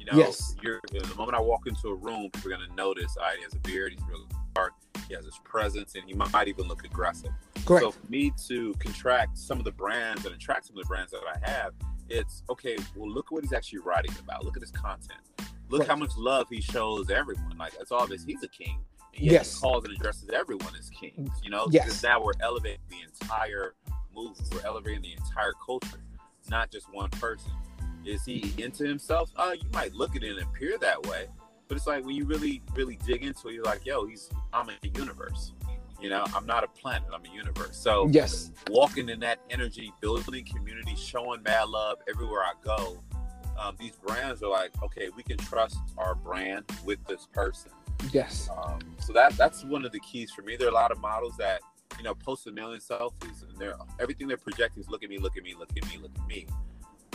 You know, Yes. you're the moment I walk into a room, people are gonna notice. All right, he has a beard. He's really dark. He has his presence, and he might even look aggressive. Correct. So for me to contract some of the brands and attract some of the brands that I have, it's okay. Well, look what he's actually writing about. Look at his content. Look Right. how much love he shows everyone. Like it's obvious he's a king, and yet Yes. he calls and addresses everyone as kings. You know, Yes. because now we're elevating the entire movement. We're elevating the entire culture, not just one person. Is he into himself? Uh, you might look at it and appear that way, but it's like when you really, really dig into it, you're like, yo, he's I'm a universe. You know, I'm not a planet. I'm a universe. So yes. walking in that energy, building community, showing mad love everywhere I go. Um, these brands are like, okay, we can trust our brand with this person. Yes. Um, so that that's one of the keys for me. There are a lot of models that you know post a million selfies, and they're everything they're projecting is look at me, look at me, look at me, look at me.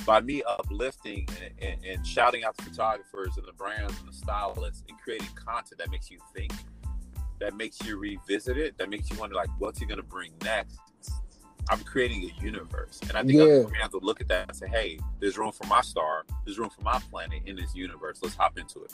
By me uplifting and, and, and shouting out the photographers and the brands and the stylists and creating content that makes you think, that makes you revisit it, that makes you wonder like, what's he gonna bring next? I'm creating a universe, and I think Yeah. other brands will look at that and say, "Hey, there's room for my star. There's room for my planet in this universe. Let's hop into it."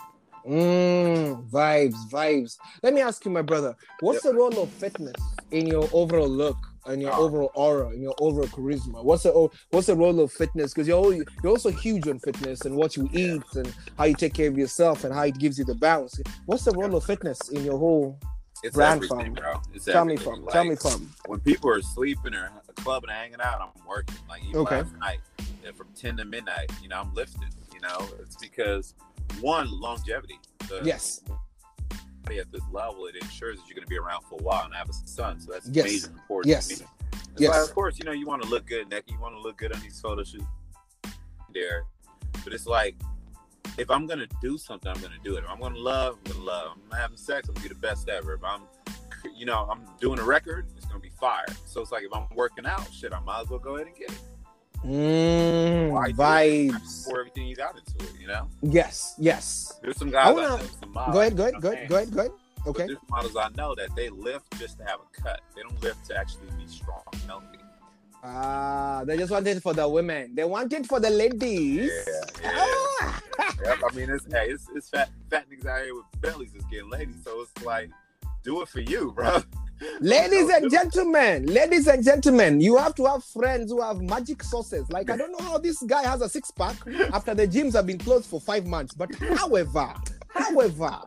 Mm, vibes, vibes. Let me ask you, my brother, what's the role of fitness in your overall look and your Oh. overall aura and your overall charisma? What's the what's the role of fitness? Because you're you're also huge on fitness and what you eat and how you take care of yourself and how it gives you the balance. What's the role of fitness in your whole? It's Brand bro. It's Tell me from. Tell me from. when people are sleeping or clubbing and hanging out, I'm working. Like even Okay. last night, from ten to midnight, you know, I'm lifting. You know, it's because one longevity. The, Yes. At this level, it ensures that you're going to be around for a while, and I have a son, so that's Yes. major important Yes. to me. Yes. of course, you know, you want to look good, Nick. You want to look good on these photo shoots there, but it's like. If I'm gonna do something, I'm gonna do it. If I'm gonna love, I'm gonna love. I'm having sex, I'm gonna be the best ever. If I'm you know, I'm doing a record, it's gonna be fire. So it's like if I'm working out, shit, I might as well go ahead and get it. Mm, it? vibes. Pour everything you got into it, you know? Yes. Yes. There's some guys I, wanna- some models. Go ahead. Go ahead. Go ahead. Go ahead. Go ahead. Okay. There's models I know that they lift just to have a cut. They don't lift to actually be strong healthy. Ah, they just want it for the women. They want it for the ladies. Yeah, yeah. Ah. Yep, I mean, it's hey, it's, it's fat fat niggas out here with bellies is getting ladies, so it's like, do it for you, bro. Ladies and gentlemen, ladies and gentlemen, you have to have friends who have magic sauces. Like I don't know how this guy has a six pack after the gyms have been closed for five months. But however, however,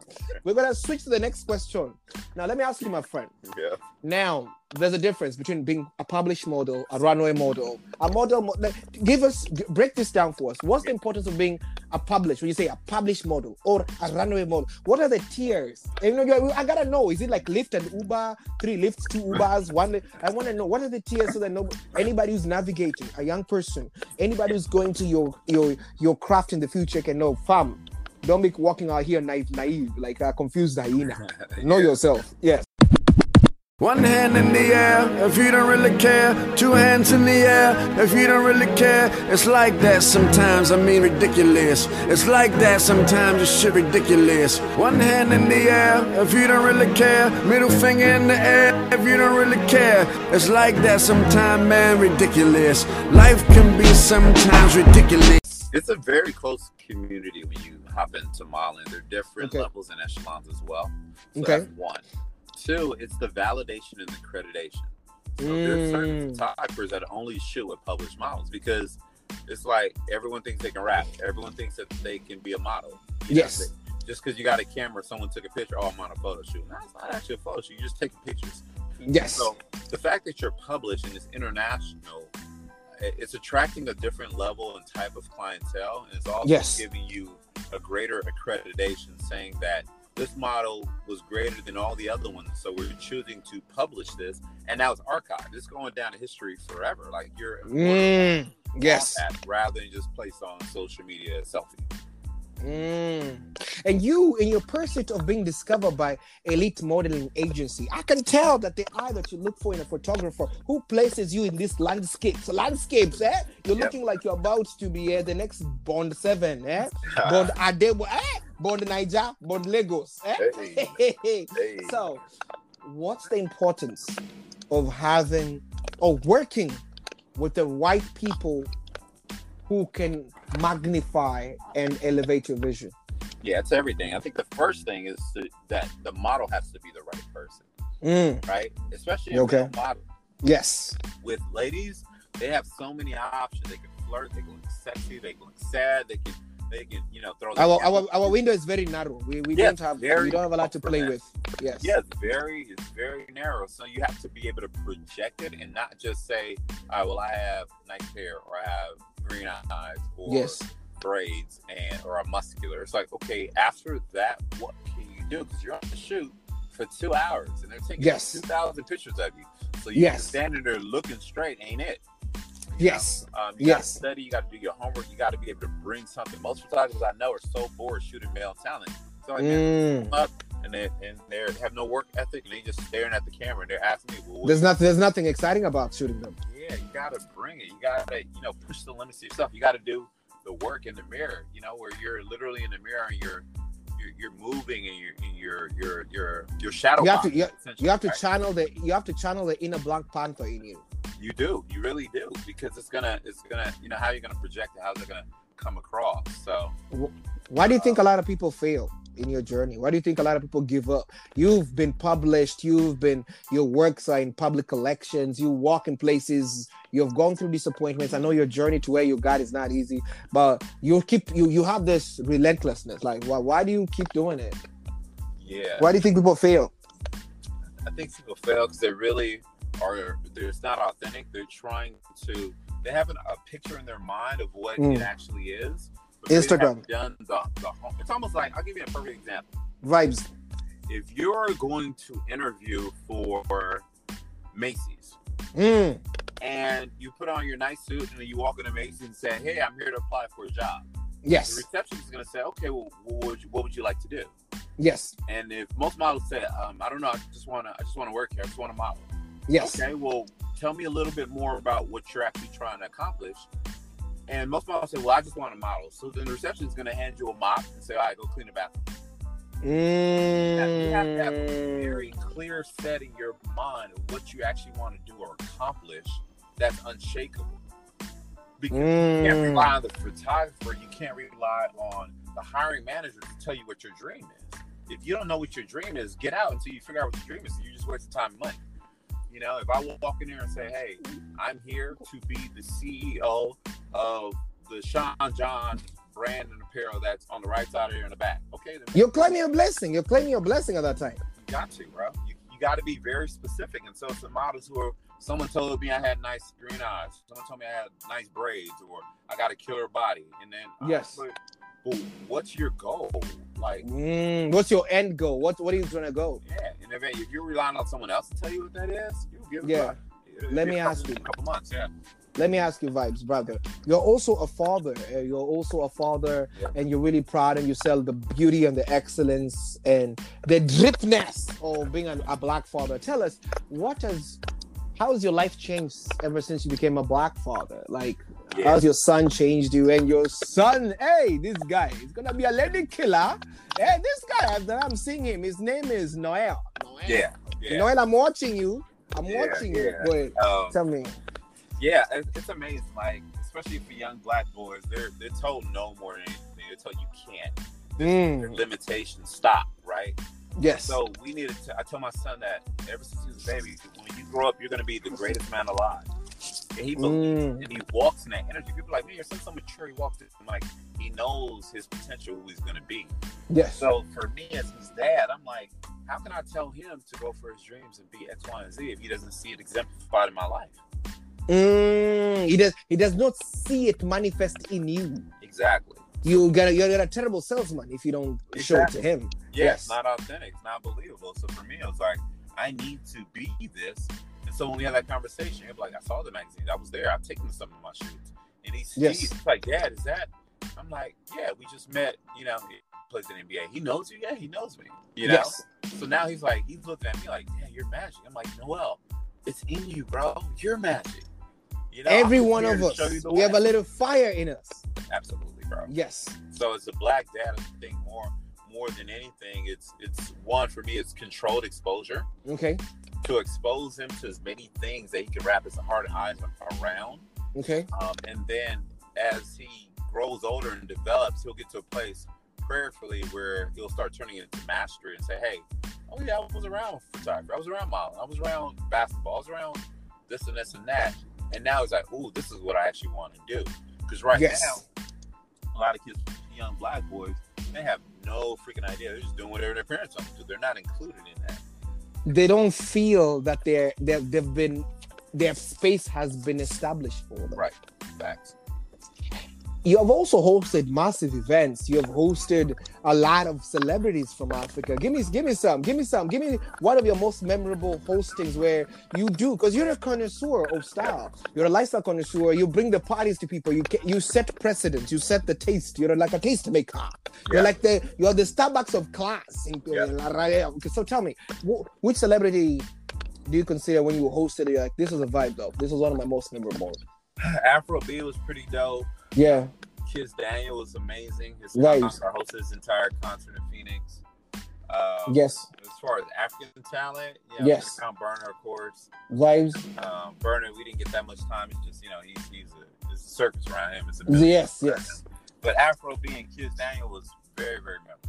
we're gonna switch to the next question. Now let me ask you, my friend. Yeah. Now there's a difference between being a published model, a runway model, a model. mo- like, give us break this down for us. What's the importance of being a published? When you say a published model or a runway model, what are the tiers? And, you know, I gotta know. Is it like Lyft and Uber, three lifts, two Ubers, one? I want to know what are the tiers so that no, anybody who's navigating, a young person, anybody who's going to your your your craft in the future can know. Fam, don't be walking out here naive, naive like a confused hyena. Know yourself. Yes. One hand in the air if you don't really care. Two hands in the air if you don't really care. It's like that sometimes, I mean ridiculous. It's like that sometimes, it's shit ridiculous. One hand in the air if you don't really care. Middle finger in the air if you don't really care. It's like that sometimes, man, ridiculous. Life can be sometimes ridiculous. It's a very close community when you hop into modeling. There are different Okay. levels and echelons as well. So Okay. that's one. Two, it's the validation and the accreditation. So there's certain Mm. photographers that only shoot with published models because it's like everyone thinks they can rap. Everyone thinks that they can be a model. You know, Yes. they- just because you got a camera, someone took a picture. Oh, I'm on a photo shoot. No, it's not actually a photo shoot. You're just taking pictures. Yes. So the fact that you're published and it's international, it's attracting a different level and type of clientele, and it's also Yes. giving you a greater accreditation, saying that this model was greater than all the other ones. So we're choosing to publish this, and now it's archived. It's going down in history forever. Like you're Mm, yes. rather than just placed on social media selfie. Mm. And you, in your pursuit of being discovered by elite modeling agency, I can tell that the eye that you look for in a photographer who places you in these landscapes, landscapes, eh? You're Yep. looking like you're about to be uh, the next Bond Seven, eh? Bond Adebo, eh? Bond Niger, Bond Lagos, eh? Hey. Hey. So, what's the importance of having or working with the right people who can magnify and elevate your vision? Yeah, it's everything. I think the first thing is to, that the model has to be the right person, Mm, right? Especially Okay. model yes. with ladies, they have so many options. They can flirt, they can look sexy, they can look sad, they can they can you know throw. Our, our our window is very narrow. We, we Yeah, don't have we don't have a lot to play with. Yes. Yeah, it's very it's very narrow. So you have to be able to project it and not just say, "All right, well, I have nice hair, or I have green eyes, or Yes. braids, and or I'm muscular." It's like, okay, after that, what can you do? Because you're on the shoot for two hours, and they're taking Yes. two thousand pictures of you. So you Yes. standing there looking straight ain't it? You Yes. know? Um, you Yes. got to study. You got to do your homework. You got to be able to bring something. Most photographers I know are so bored shooting male talent. So like, man, Mm. up and they and they have no work ethic and they just staring at the camera and they're asking me, well, There's nothing there's nothing exciting about shooting them. Yeah, you gotta bring it. You gotta, you know, push the limits of yourself. You gotta do the work in the mirror, you know, where you're literally in the mirror and you're you're, you're moving and you're you're you're you're you're shadow You have to you, you have to right? channel the you have to channel the inner Black Panther in you. You do, you really do, because it's gonna it's gonna you know how you're gonna project it, how's it gonna come across. So Why do you think a lot of people fail in your journey? Why do you think a lot of people give up? You've been published, you've been your works are in public collections, you walk in places, you've gone through disappointments. I know your journey to where you got is not easy, but you keep you you have this relentlessness. Like why why do you keep doing it? yeah, Why do you think people fail? I think people fail because they really are. It's not authentic. They're trying to. They have an, a picture in their mind of what Mm. it actually is. But they Instagram. haven't Done the, the home. It's almost like I'll give you a perfect example. Vibes. If you're going to interview for Macy's Mm, and you put on your nice suit and then you walk into Macy's and say, "Hey, I'm here to apply for a job," Yes. the yes. receptionist is going to say, "Okay, well, what would you, what would you like to do?" Yes. And if most models say, um, "I don't know, I just want to, I just want to work here. I just want to model." Yes. Okay, well, tell me a little bit more about what you're actually trying to accomplish. And most models say, well, I just want to model. So the reception is going to hand you a mop and say, all right, go clean the bathroom. Now, you have to have a Mm, very clear set in your mind of what you actually want to do or accomplish that's unshakable. Because you can't mm. rely on the photographer, you can't rely on the hiring manager to tell you what your dream is. If you don't know what your dream is, get out until you figure out what your dream is. You're just wasting time and money. You know, if I walk in there and say, "Hey, I'm here to be the CEO of the Sean John brand and apparel that's on the right side or in the back," okay, then You're claiming a blessing. You're claiming a blessing at that time. you got to, bro. You, you got to be very specific. And so some models who are, someone told me I had nice green eyes. Someone told me I had nice braids, or I got a killer body. And then was Yes. like, well, what's your goal? Like, Mm, what's your end goal? What what are you trying to go? yeah. And if, if you're relying on someone else to tell you what that is, you'll give Yeah. up. Let me ask you. A couple months, yeah. Let me ask you, vibes, brother. You're also a father. uh, You're also a father, Yeah. and you're really proud and you sell the beauty and the excellence and the dripness of being a, a black father. Tell us what has, how has your life changed ever since you became a black father? Like, Yeah. how's your son changed you? And your son, hey, this guy is gonna be a lady killer. Hey, this guy that I'm seeing him, his name is Noel. Noel. Yeah. Yeah. Noel, I'm watching you. I'm Yeah, watching you. yeah. Go ahead. Um, Tell me. Yeah, it- it's amazing. Like, especially for young black boys, they're they're told no more than anything. They're told you can't. Their Mm, limitations stop, right? yes. So we needed to. I tell my son that ever since he was a baby, when you grow up, you're gonna be the greatest man alive. And he believes, Mm. and he walks in that energy. People are like, man, you're so so mature. He walks in like he knows his potential, who he's gonna be. Yes. So for me as his dad, I'm like, how can I tell him to go for his dreams and be X, Y, and Z if he doesn't see it exemplified in my life? Mm, he does. He does not see it manifest in you. Exactly. You got a, you're a terrible salesman if you don't show it to him. Yeah, Yes. it's not authentic. It's not believable. So for me, it was like, I need to be this. So when we had that conversation, he'd be like, I saw the magazine. I was there. I've taken some of my shoots. And he sees, Yes. he's like, Dad, is that? I'm like, yeah, we just met, you know, he plays in the NBA. He knows you. Yeah, he knows me. You know. Yes. So now he's like, he's looking at me like, yeah, you're magic. I'm like, Noel, it's in you, bro. You're magic. You know, Every one of us, show you the we have a little fire in us. absolutely, bro. Yes. So it's a black dad. I think more more than anything, it's it's one for me. It's controlled exposure Okay. to expose him to as many things that he can wrap his heart and eyes around. Okay. Um, and then as he grows older and develops, he'll get to a place prayerfully where he'll start turning it into mastery and say, "Hey, oh yeah, I was around photography. I was around modeling. I was around basketball. I was around this and this and that." And now he's like, "Ooh, this is what I actually want to do." Because right Yes. now, a lot of kids, young black boys, they have no freaking idea. They're just doing whatever their parents want to do. They're not included in that. They don't feel that they're, they're they've been their space has been established for them. Right. Facts. You have also hosted massive events. You have hosted a lot of celebrities from Africa. Give me, give me some. Give me some. Give me one of your most memorable hostings where you do, because you're a connoisseur of style. You're a lifestyle connoisseur. You bring the parties to people. You you set precedents. You set the taste. You're like a taste maker. You're Yeah. like the you're the Starbucks of class. Yeah. in La Raya. Okay, So tell me, which celebrity do you consider when you hosted? You're like, this was a vibe though. This was one of my most memorable. Afro B was pretty dope. Yeah. Kiss Daniel is amazing. His Right. concert, hosted his entire concert in Phoenix. Um, Yes. As far as African talent, yeah, Yes. Count Burna, of course. Vibes. Um, Burna, we didn't get that much time. It's just you know he's he's a, it's a circus around him. It's a Yes. Yes. But Afro being Kiss Daniel was very very memorable.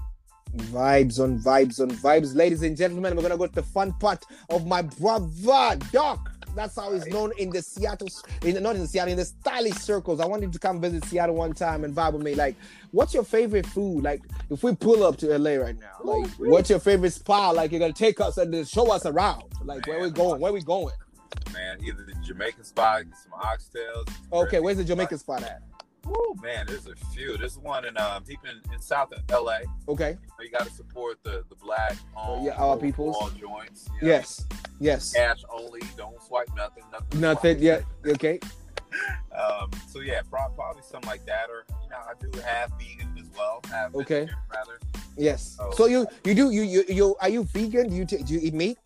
Vibes on vibes on vibes. Ladies and gentlemen, we're gonna go to the fun part of my brother Doc. That's how he's known in the Seattle, in not in the Seattle, in the stylish circles. I wanted to come visit Seattle one time and vibe with me. Like, what's your favorite food? Like, if we pull up to LA right now, like, what's your favorite spot? Like, you're gonna take us and show us around. Like, where we going? Where we going? Man, either the Jamaican spot, some oxtails. Okay, where's the Jamaican spot at? Woo, man, there's a few. There's one in um, deep in, in South of LA. Okay. You got to support the the black Oh, um, yeah, our peoples. all joints. you know? Yes. Yes. cash only. Don't swipe nothing. Nothing. Nothing. Yeah. Okay. Um. So yeah, prob- probably something like that, or you know, I do have vegan as well. Okay. rather. Yes. Oh. So you you do you you you are you vegan? Do you ta- do you eat meat?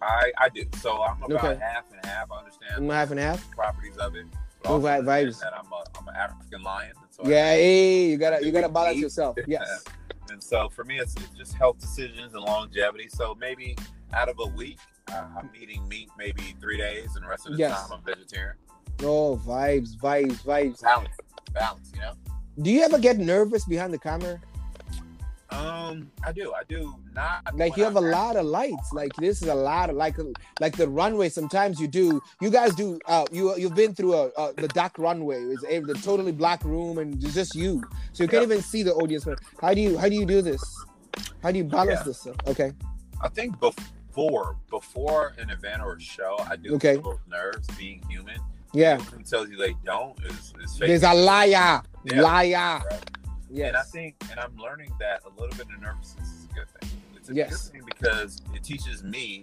I I do. So I'm about Okay. half and half. I understand half and half. properties of it. Oh, vi- understand vibes. That I'm a I'm an African lion. So Yeah, hey, you gotta you gotta Eat. balance yourself. Yes. And so for me, it's, it's just health decisions and longevity. So maybe out of a week, uh, I'm eating meat maybe three days, and the rest of the Yes. time I'm vegetarian. Oh, vibes, vibes, vibes. Balance, balance. You know. Do you ever get nervous behind the camera? Um, I do. I do not. Like you have a I'm lot of lights. Like this is a lot of like like the runway. Sometimes you do. You guys do. Uh, you you've been through a, uh the dark runway. It's a the totally black room and it's just you. So you can't Yeah. even see the audience. How do you how do you do this? How do you balance Yeah. this? Stuff? Okay. I think before before an event or a show, I do Okay. feel nerves being human. Yeah. Who tells you they don't is, is fake. There's a liar. Yeah. Liar. right? Yes. And I think, and I'm learning that a little bit of nervousness is a good thing. It's a Yes. good thing because it teaches me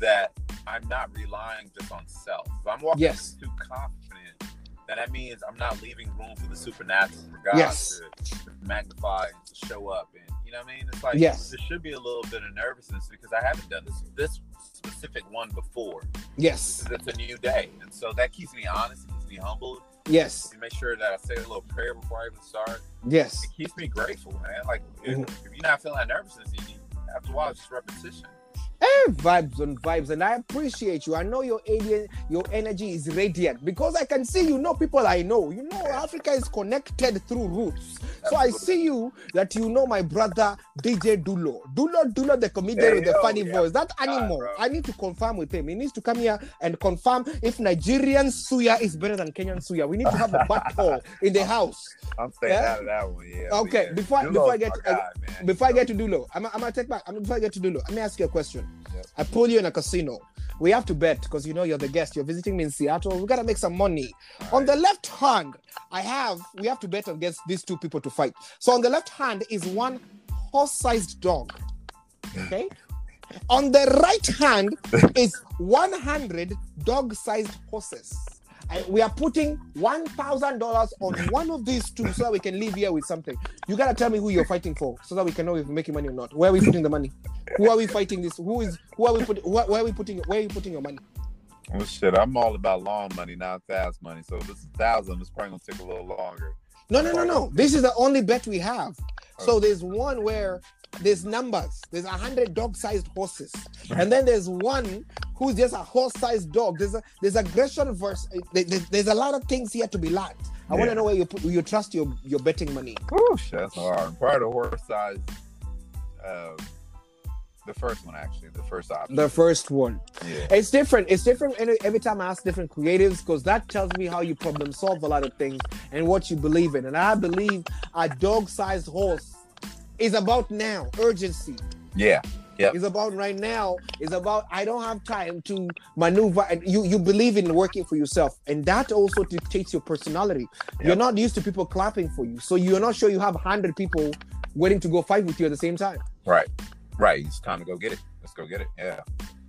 that I'm not relying just on self. If I'm walking Yes. too confident, then that means I'm not leaving room for the supernatural, for God Yes. to, to magnify and to show up. And you know what I mean? It's like Yes. there should be a little bit of nervousness because I haven't done this this specific one before. yes. It's a new day, and so that keeps me honest, it keeps me humble. Yes. It makes sure that I say a little prayer before I even start Yes. it keeps me grateful, man. Like if, Mhm. if you're not feeling that nervousness, you, after a while, it's just repetition. Eh, vibes on vibes, and I appreciate you. I know your alien, your energy is radiant because I can see you know people I know. You know Africa is connected through roots. So I see you that you know my brother DJ Dulo. Dulo Dulo, the comedian Hey, with the yo, funny yeah. voice. That animal. I need to confirm with him. He needs to come here and confirm if Nigerian suya is better than Kenyan suya. We need to have a battle in the house. I'm staying Yeah? of that one, yeah. Okay, before- Dulo's before I get- guy, man. Before I get to Dulo, I'm, I'm gonna take back. I'm before I get to Dulo. Let me ask you a question. I pull you in a casino. We have to bet because you know you're the guest. You're visiting me in Seattle. We gotta make some money. On the left hand, I have we have to bet against these two people to fight. So on the left hand is one horse-sized dog. Okay. on the right hand is 100 dog-sized horses. I, we are putting one thousand dollars on one of these two so that we can leave here with something. You gotta tell me who you're fighting for so that we can know if we're making money or not. Where are we putting the money? Who are we fighting this? Who is who are we putting? Where, where are we putting? Where are you putting your money? Well, shit, I'm all about long money, not fast money. So this is thousand, it's probably gonna take a little longer. No, no, no, no. This is the only bet we have. So there's one where there's numbers. There's a hundred dog-sized horses, and then there's one who's just a horse-sized dog. There's a there's aggression versus. there- there- There's a lot of things here to be learned. I want to know where you put you trust your your betting money. Shit, that's hard. Part of horse size, um, the first one actually, the first option. The first one. yeah. It's different. It's different every, every time I ask different creatives because that tells me how you problem solve a lot of things and what you believe in. And I believe a dog-sized horse is about now urgency. Yeah. Yep. It's about right now. It's about I don't have time to maneuver. And you you believe in working for yourself, and that also dictates your personality. You're not used to people clapping for you, so you're not sure you have hundred people waiting to go fight with you at the same time. Right. Right. It's time to go get it. Let's go get it. Yeah.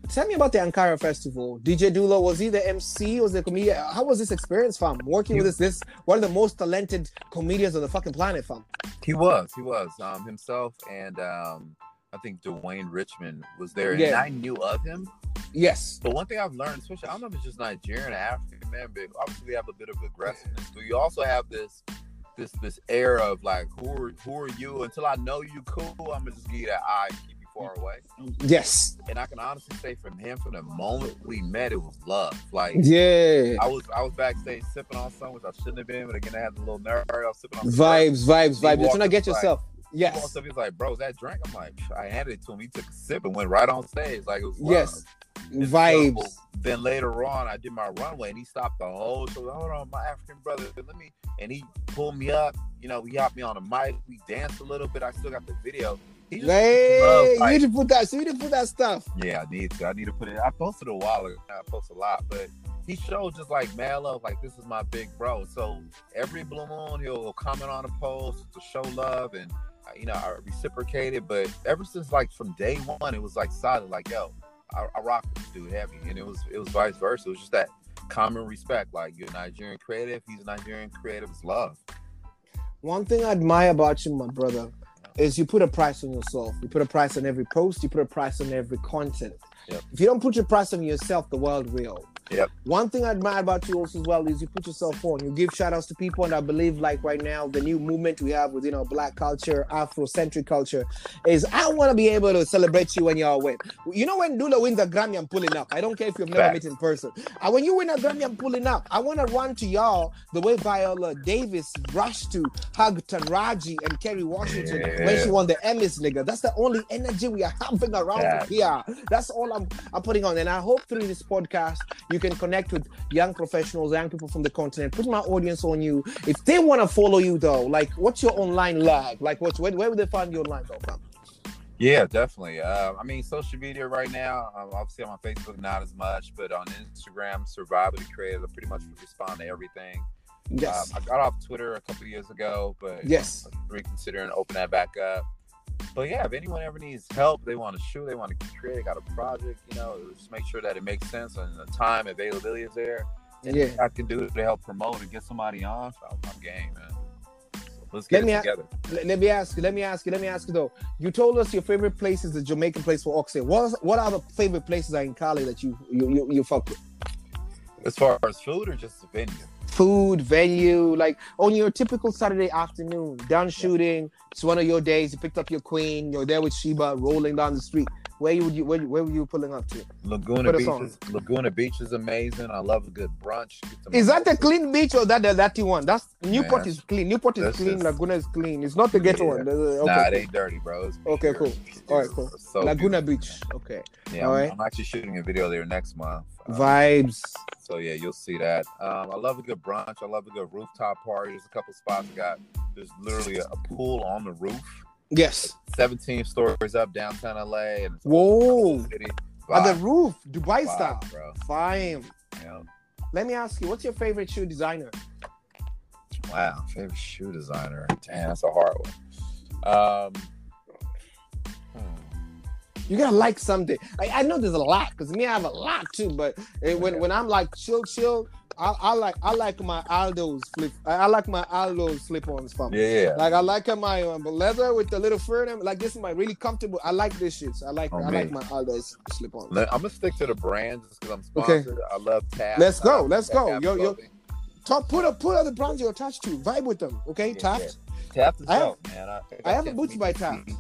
Tell me about the Ankara Festival. DJ Dula was he the MC? Was the comedian? How was this experience, fam? Working with this this one of the most talented comedians on the fucking planet, fam. He was. He was. Um, himself and um, I think Dwayne Richmond was there, and Yeah. I knew of him. Yes. But one thing I've learned, especially I don't know if it's just Nigerian or African man, but obviously we have a bit of aggressiveness. But you also have this this this air of like, who are who are you? Until I know you cool, I'm gonna just give you that eye keep far away. Yes. And I can honestly say from him, from the moment we met, it was love. Like Yeah. I was I was backstage sipping on something which I shouldn't have been, but again I had a little nerve. I was sipping on Vibes, vibes, He vibes. You're walked trying to get like- yourself. He walked Yes. up, He's like, bro, is that drink? I'm like, I handed it to him. He took a sip and went right on stage. Like it was love. Yes. And Vibes. so then later on, I did my runway, and he stopped the whole show. Hold on, my African brother, let me. And he pulled me up. You know, he hopped me on the mic. We danced a little bit. I still got the video. He just Hey, you need to put that. So you need to put that stuff. yeah, I need to. I need to put it. I posted a while ago. I post a lot, but he showed just like mad love. Like this is my big bro. So every blue moon, he'll comment on a post to show love, and uh, you know I reciprocated. But ever since like from day one, it was like solid. Like yo, I, I rock with this dude heavy, and it was it was vice versa. It was just that common respect. Like you're Nigerian creative, he's Nigerian creative. It's love. One thing I admire about you, my brother, is you put a price on yourself. You put a price on every post. You put a price on every content. Yep. If you don't put your price on yourself, the world will. Yep. One thing I admire about you also as well is you put yourself on. You give shout outs to people, and I believe like right now the new movement we have within our black culture, Afrocentric culture, is I want to be able to celebrate you when y'all win. You know when Dula wins a Grammy, I'm pulling up. I don't care if you've never met in person. And when you win a Grammy, I'm pulling up. I want to run to y'all the way Viola Davis rushed to hug Taraji and Kerry Washington when she won the Emmys, nigga. That's the only energy we are having around Facts. here. That's all I'm, I'm putting on. And I hope through this podcast, you can connect with young professionals, young people from the continent. Put my audience on you. If they want to follow you, though, like, what's your online lag? Like, what's where, where would they find you online, though? Yeah, definitely. Uh, I mean, social media right now, um, obviously on my Facebook, not as much, but on Instagram, Survivor the Creative, I pretty much respond to everything. Yes. Um, I got off Twitter a couple years ago, but Yes. I'm reconsidering open that back up. But yeah, if anyone ever needs help, they want to shoot, they want to create, they got a project, you know, just make sure that it makes sense and the time availability is there. yeah. I can do to help promote and get somebody on. I'm, I'm game, man. So let's Let get me it a- together. Let, let me ask you. Let me ask you. Let me ask you though. You told us your favorite place is the Jamaican place for Oxy. What what are the favorite places in Cali that you you you, you fuck with? As far as food or just the venue? Food, venue, like on your typical Saturday afternoon, done shooting. It's one of your days. You picked up your queen. You're there with Sheba, rolling down the street. Where you would you where, where were you pulling up to? Laguna Beach is Laguna Beach is amazing. I love a good brunch. Is that the clean beach or that the dirty one? That's Newport Man, is clean. Newport is clean. Laguna is clean. It's not the ghetto Yeah. one. The- the- Nah, it Okay, ain't dirty, bro. Okay, cool. All right, cool. So Laguna beautiful. Beach. Okay. Yeah, All I'm, right. I'm actually shooting a video there next month. Uh, Vibes. so yeah, you'll see that. Um, I love a good brunch. I love a good rooftop party. There's a couple spots I got. There's literally a, a pool on the roof. Yes. 17 stories up downtown LA, and Whoa. city. On the roof, Dubai vibe, style. bro. Fine. Yeah. Let me ask you, what's your favorite shoe designer? Wow, favorite shoe designer. Damn, that's a hard one. Um. You gotta like something. I, I know there's a lot because me, I have a lot too. But eh, when when I'm like chill, chill, I, I like I like my Aldo's flip. I, I like my Aldo's slip-ons from. Yeah, yeah. Like I like my um, leather with the little fur. in them. Like this is my really comfortable. I like this shit. So I like Oh, I like my Aldo's slip-ons. I'm gonna stick to the brands because I'm sponsored. Okay. I love Taft. Let's go, let's go. Yo, yo. Talk, put up, put other brands you're attached to. Vibe with them, okay? Yeah, Taft. Taft is I have- dope, man. I, I have a Boots by Taft.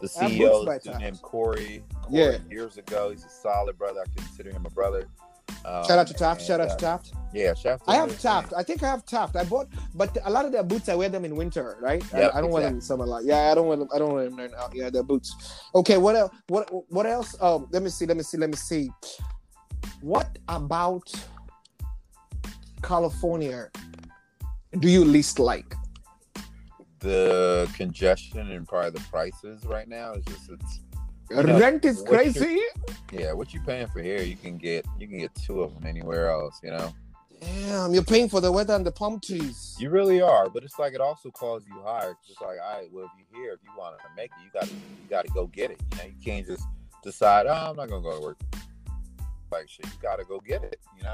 The I CEO is a dude Taft. named Corey. Corey. Yeah. Years ago, he's a solid brother. I consider him a brother. Um, Shout out to Taft. and, Shout out uh, to Taft. Yeah, shout out I have. Taft. I think I have Taft. I bought, but a lot of their boots I wear them in winter, right? I- Yep, I, don't wear them in summer. Like, yeah, I don't wear them. I don't wear them right now. Yeah, they're boots. Okay, what else? What what else? Um, let me see. Let me see. Let me see. What about California? Do you least like? The congestion and probably the prices right now is just it's know, Rent is crazy. yeah. What you paying for here, you can get you can get two of them anywhere else. You know, Damn, you're paying for the weather and the palm trees. you really are. But it's like it also calls you higher. It's like, all right, well, if you're here, if you want to make it, you got to you got to go get it. You know, you can't just decide, oh, I'm not gonna go to work. Like shit, you got to go get it. You know.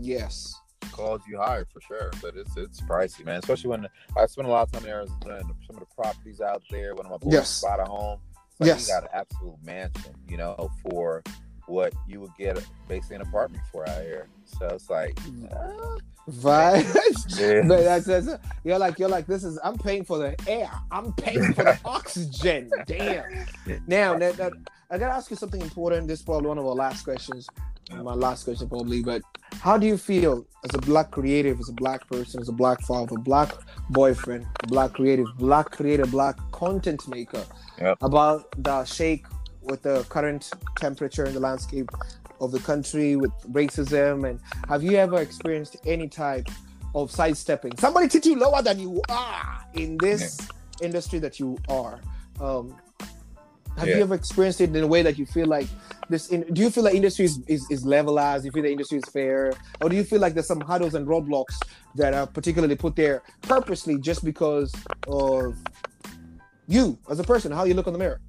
Yes. It calls you higher for sure, but it's it's pricey, man. Especially when I spend a lot of time in Arizona and some of the properties out there. When my boys Yes. bought a home, like Yes. you got an absolute mansion, you know, for what you would get basically an apartment for out here. So it's like, uh, Vibes. yeah, But that's, that's you're like you're like this is I'm paying for the air. I'm paying for the oxygen. Damn. Now that, that I gotta ask you something important. This is probably one of our last questions. My last question probably, but how do you feel as a black creative, as a black person, as a black father, black boyfriend, black creative, black creator, black content maker Yep. about the shake with the current temperature in the landscape of the country with racism and have you ever experienced any type of sidestepping somebody teach you lower than you are in this industry that you are um have Yeah. you ever experienced it in a way that you feel like this in, do you feel like industry is, is, is levelized do you feel the industry is fair or do you feel like there's some hurdles and roadblocks that are particularly put there purposely just because of you as a person how you look in the mirror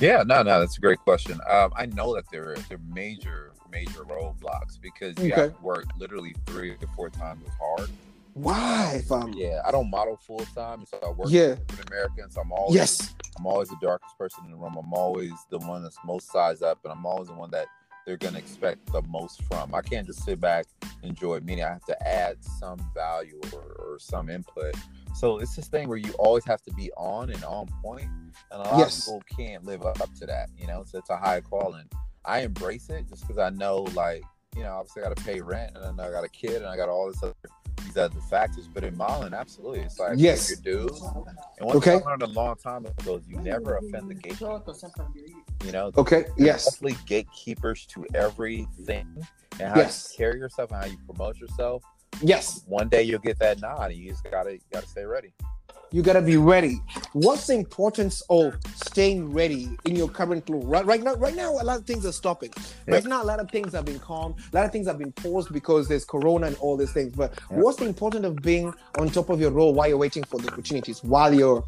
yeah, no, no, that's a great question. Um, I know that there are there are major major roadblocks because you Okay. have to work literally three to four times as hard. Why fam Yeah, I don't model full time, so I work Yeah. with Americans. I'm always yes I'm always the darkest person in the room. I'm always the one that's most sized up, and I'm always the one that they're gonna expect the most from. I can't just sit back, enjoy. Meaning, I have to add some value or, or some input. So it's this thing where you always have to be on and on point, and a lot Yes. of people can't live up to that. You know, so it's a high calling. I embrace it just because I know, like, you know, obviously I got to pay rent, and then I got a kid, and I got all this other these other factors. But in modeling, absolutely, it's like Yes. your dues. And one Okay. thing I learned a long time ago is you never offend the gatekeepers. You know, okay yes definitely gatekeepers to everything and how Yes. you carry yourself and how you promote yourself. yes One day you'll get that nod, and you just gotta you gotta stay ready. You gotta be ready. What's the importance of staying ready in your current role? Right, right now, right now, a lot of things are stopping. Right now, a lot of things have been calm. A lot of things have been paused because there's Corona and all these things. But Yeah. what's the importance of being on top of your role while you're waiting for the opportunities? While your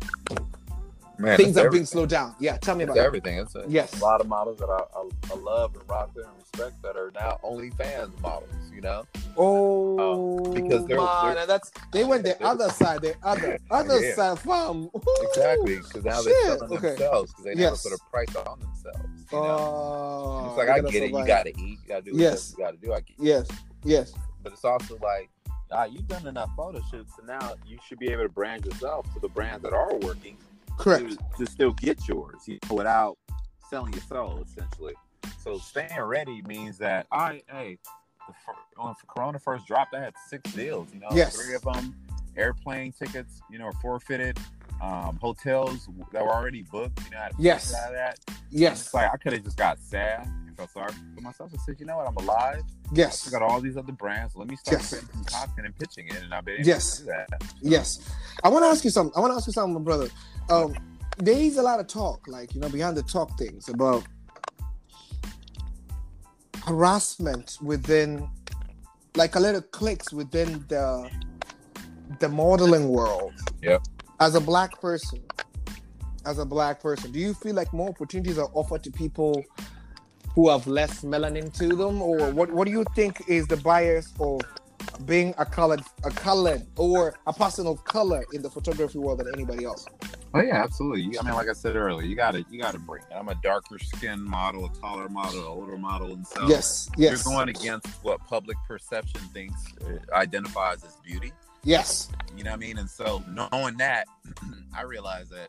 Man, things are being slowed down. Yeah, tell me about it. everything. It's a, Yes. a lot of models that I, I, I love and rock and respect that are now OnlyFans models. You know, Oh, because they're- man, they're- that's they went the other side, the other other Yeah. side, fam. exactly because now Shit, they're selling okay. themselves because they Yes. never put a price on themselves. You know? Oh, it's like I get it. You got to eat. You got to do what Yes. you got to do. I get Yes, yes, but it's also like ah, you've done enough photo shoots, so now you should be able to brand yourself to the brands that are working correct. to, to still get yours, you know, without selling your soul, essentially. So staying ready means that I, hey, the, Corona first dropped, I had six deals. You know, Yes. three of them airplane tickets, you know, were forfeited. Um, hotels that were already booked, you know, Yes. out of that. Yes, like I could have just got sad felt sorry for myself and said, you know what, I'm alive. yes. I got all these other brands. Let me start Yes. some content and pitching it, and I've been able Yes. to do that. Yes. I want to ask you something. I want to ask you something, my brother. Um, there is a lot of talk, like, you know, behind the talk things about harassment within, like, a little clicks within the the modeling world. Yep. As a black person, as a black person, do you feel like more opportunities are offered to people who have less melanin to them, or what? What do you think is the bias of being a colored, a colored, or a person of color in the photography world than anybody else? Oh yeah, absolutely. You- I mean, like I said earlier, you gotta you gotta bring it. I'm a darker skinned model, a taller model, an older model, and so yes, yes, you're going against what public perception thinks uh, identifies as beauty. yes, You know what I mean? And so knowing that, I realize that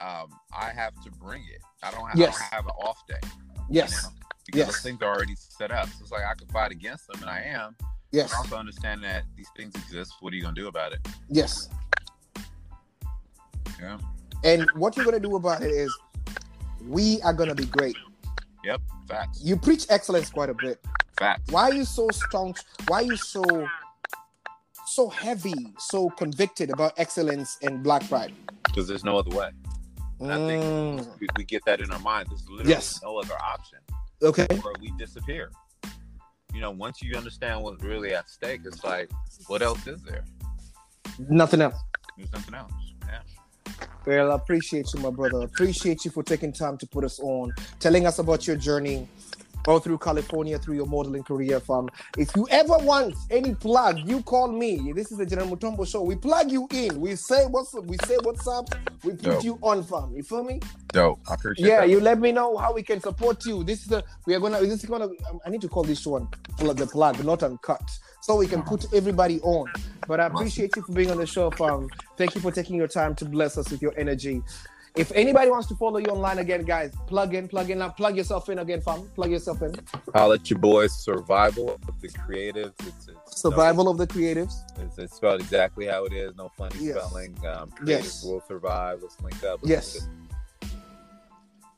um, I have to bring it. I don't have, Yes. I don't have an off day. Yes, You know? Because Yes. those things are already set up. So it's like I can fight against them, and I am. yes, But also understand that these things exist. What are you gonna do about it? yes. Yeah. And what you're gonna do about it is, we are gonna be great. Yep. Facts. You preach excellence quite a bit. Facts. Why are you so staunch? Why are you so so heavy, so convicted about excellence and Black Pride? Because there's no other way. And I think Mm, we, we get that in our mind. There's literally Yes. no other option. okay. Or we disappear. You know, once you understand what's really at stake, it's like, what else is there? Nothing else. There's nothing else. Yeah. Well, I appreciate you, my brother. Appreciate you for taking time to put us on, telling us about your journey all through California, through your modeling career, fam. If you ever want any plug, you call me. This is the General Mutombo show. We plug you in. We say what's up. We say what's up. We put Dope. you on, fam. You feel me? Dope. I appreciate it. Yeah, that. you let me know how we can support you. This is the we are gonna. This is gonna. um, I need to call this one plug the plug, not uncut, so we can put everybody on. But I appreciate you for being on the show, fam. Thank you for taking your time to bless us with your energy. If anybody wants to follow you online again, guys, plug in, plug in, now, plug yourself in again, fam. Plug yourself in. I'll let your boys survival of the creatives. It's, it's Survival of the creatives. It's, it's spelled exactly how it is. No funny Yes. spelling. Um, Yes. will survive. Let's link up. Let's Yes.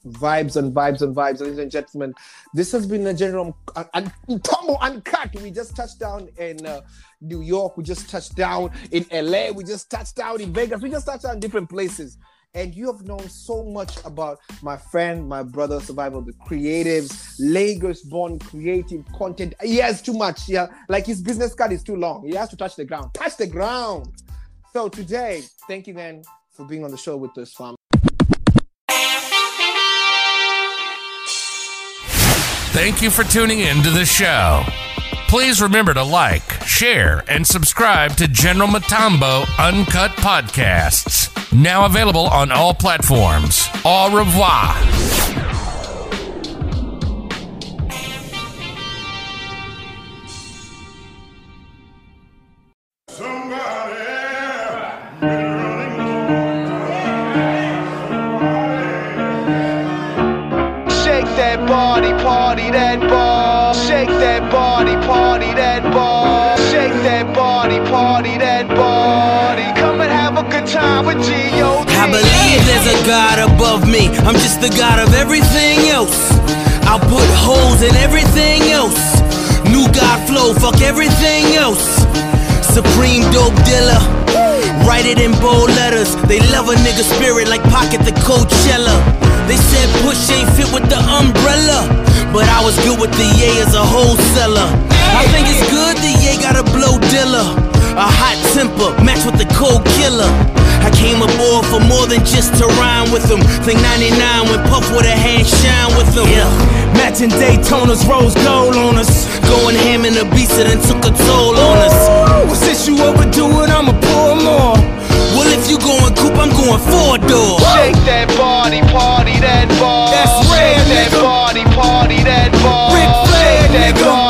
vibes and vibes and vibes, ladies and gentlemen. This has been a general uh, un- tumble uncut. We just touched down in uh, New York. We just touched down in LA. We just touched down in Vegas. We just touched down in different places. And you have known so much about my friend, my brother, Survival, the creatives, Lagos born creative content. He has too much. Yeah, like his business card is too long. He has to touch the ground. Touch the ground. So today, thank you, man, for being on the show with us, fam. Thank you for tuning in to the show. Please remember to like, share, and subscribe to General Mutombo Uncut Podcasts. Now available on all platforms. Au revoir. Shake that body, party that ball. Shake that body, party that ball. Shake that body, party that body. Come and have a good time with G.O.D. There's a God above me. I'm just the God of everything else. I'll put holes in everything else. New God flow, fuck everything else. Supreme dope dealer. Write it in bold letters. They love a nigga spirit like Pocket the Coachella. They said push ain't fit with the umbrella. But I was good with the Ye as a wholesaler. I think it's good the Ye got a blow dealer. A hot temper, match with the cold killer. I came aboard for more than just to rhyme with them. Think 99 when Puff with a hand shine with them. Yeah. Matching Daytona's rose gold on us. Going ham in the beast and took a toll on us. Ooh, since you overdo it, I'ma pour more. Well, if you going coupe, I'm going four door. Shake that body, party that ball. That's red, Shake nigga. that body, party that ball. Ric Flair, nigga. Ball.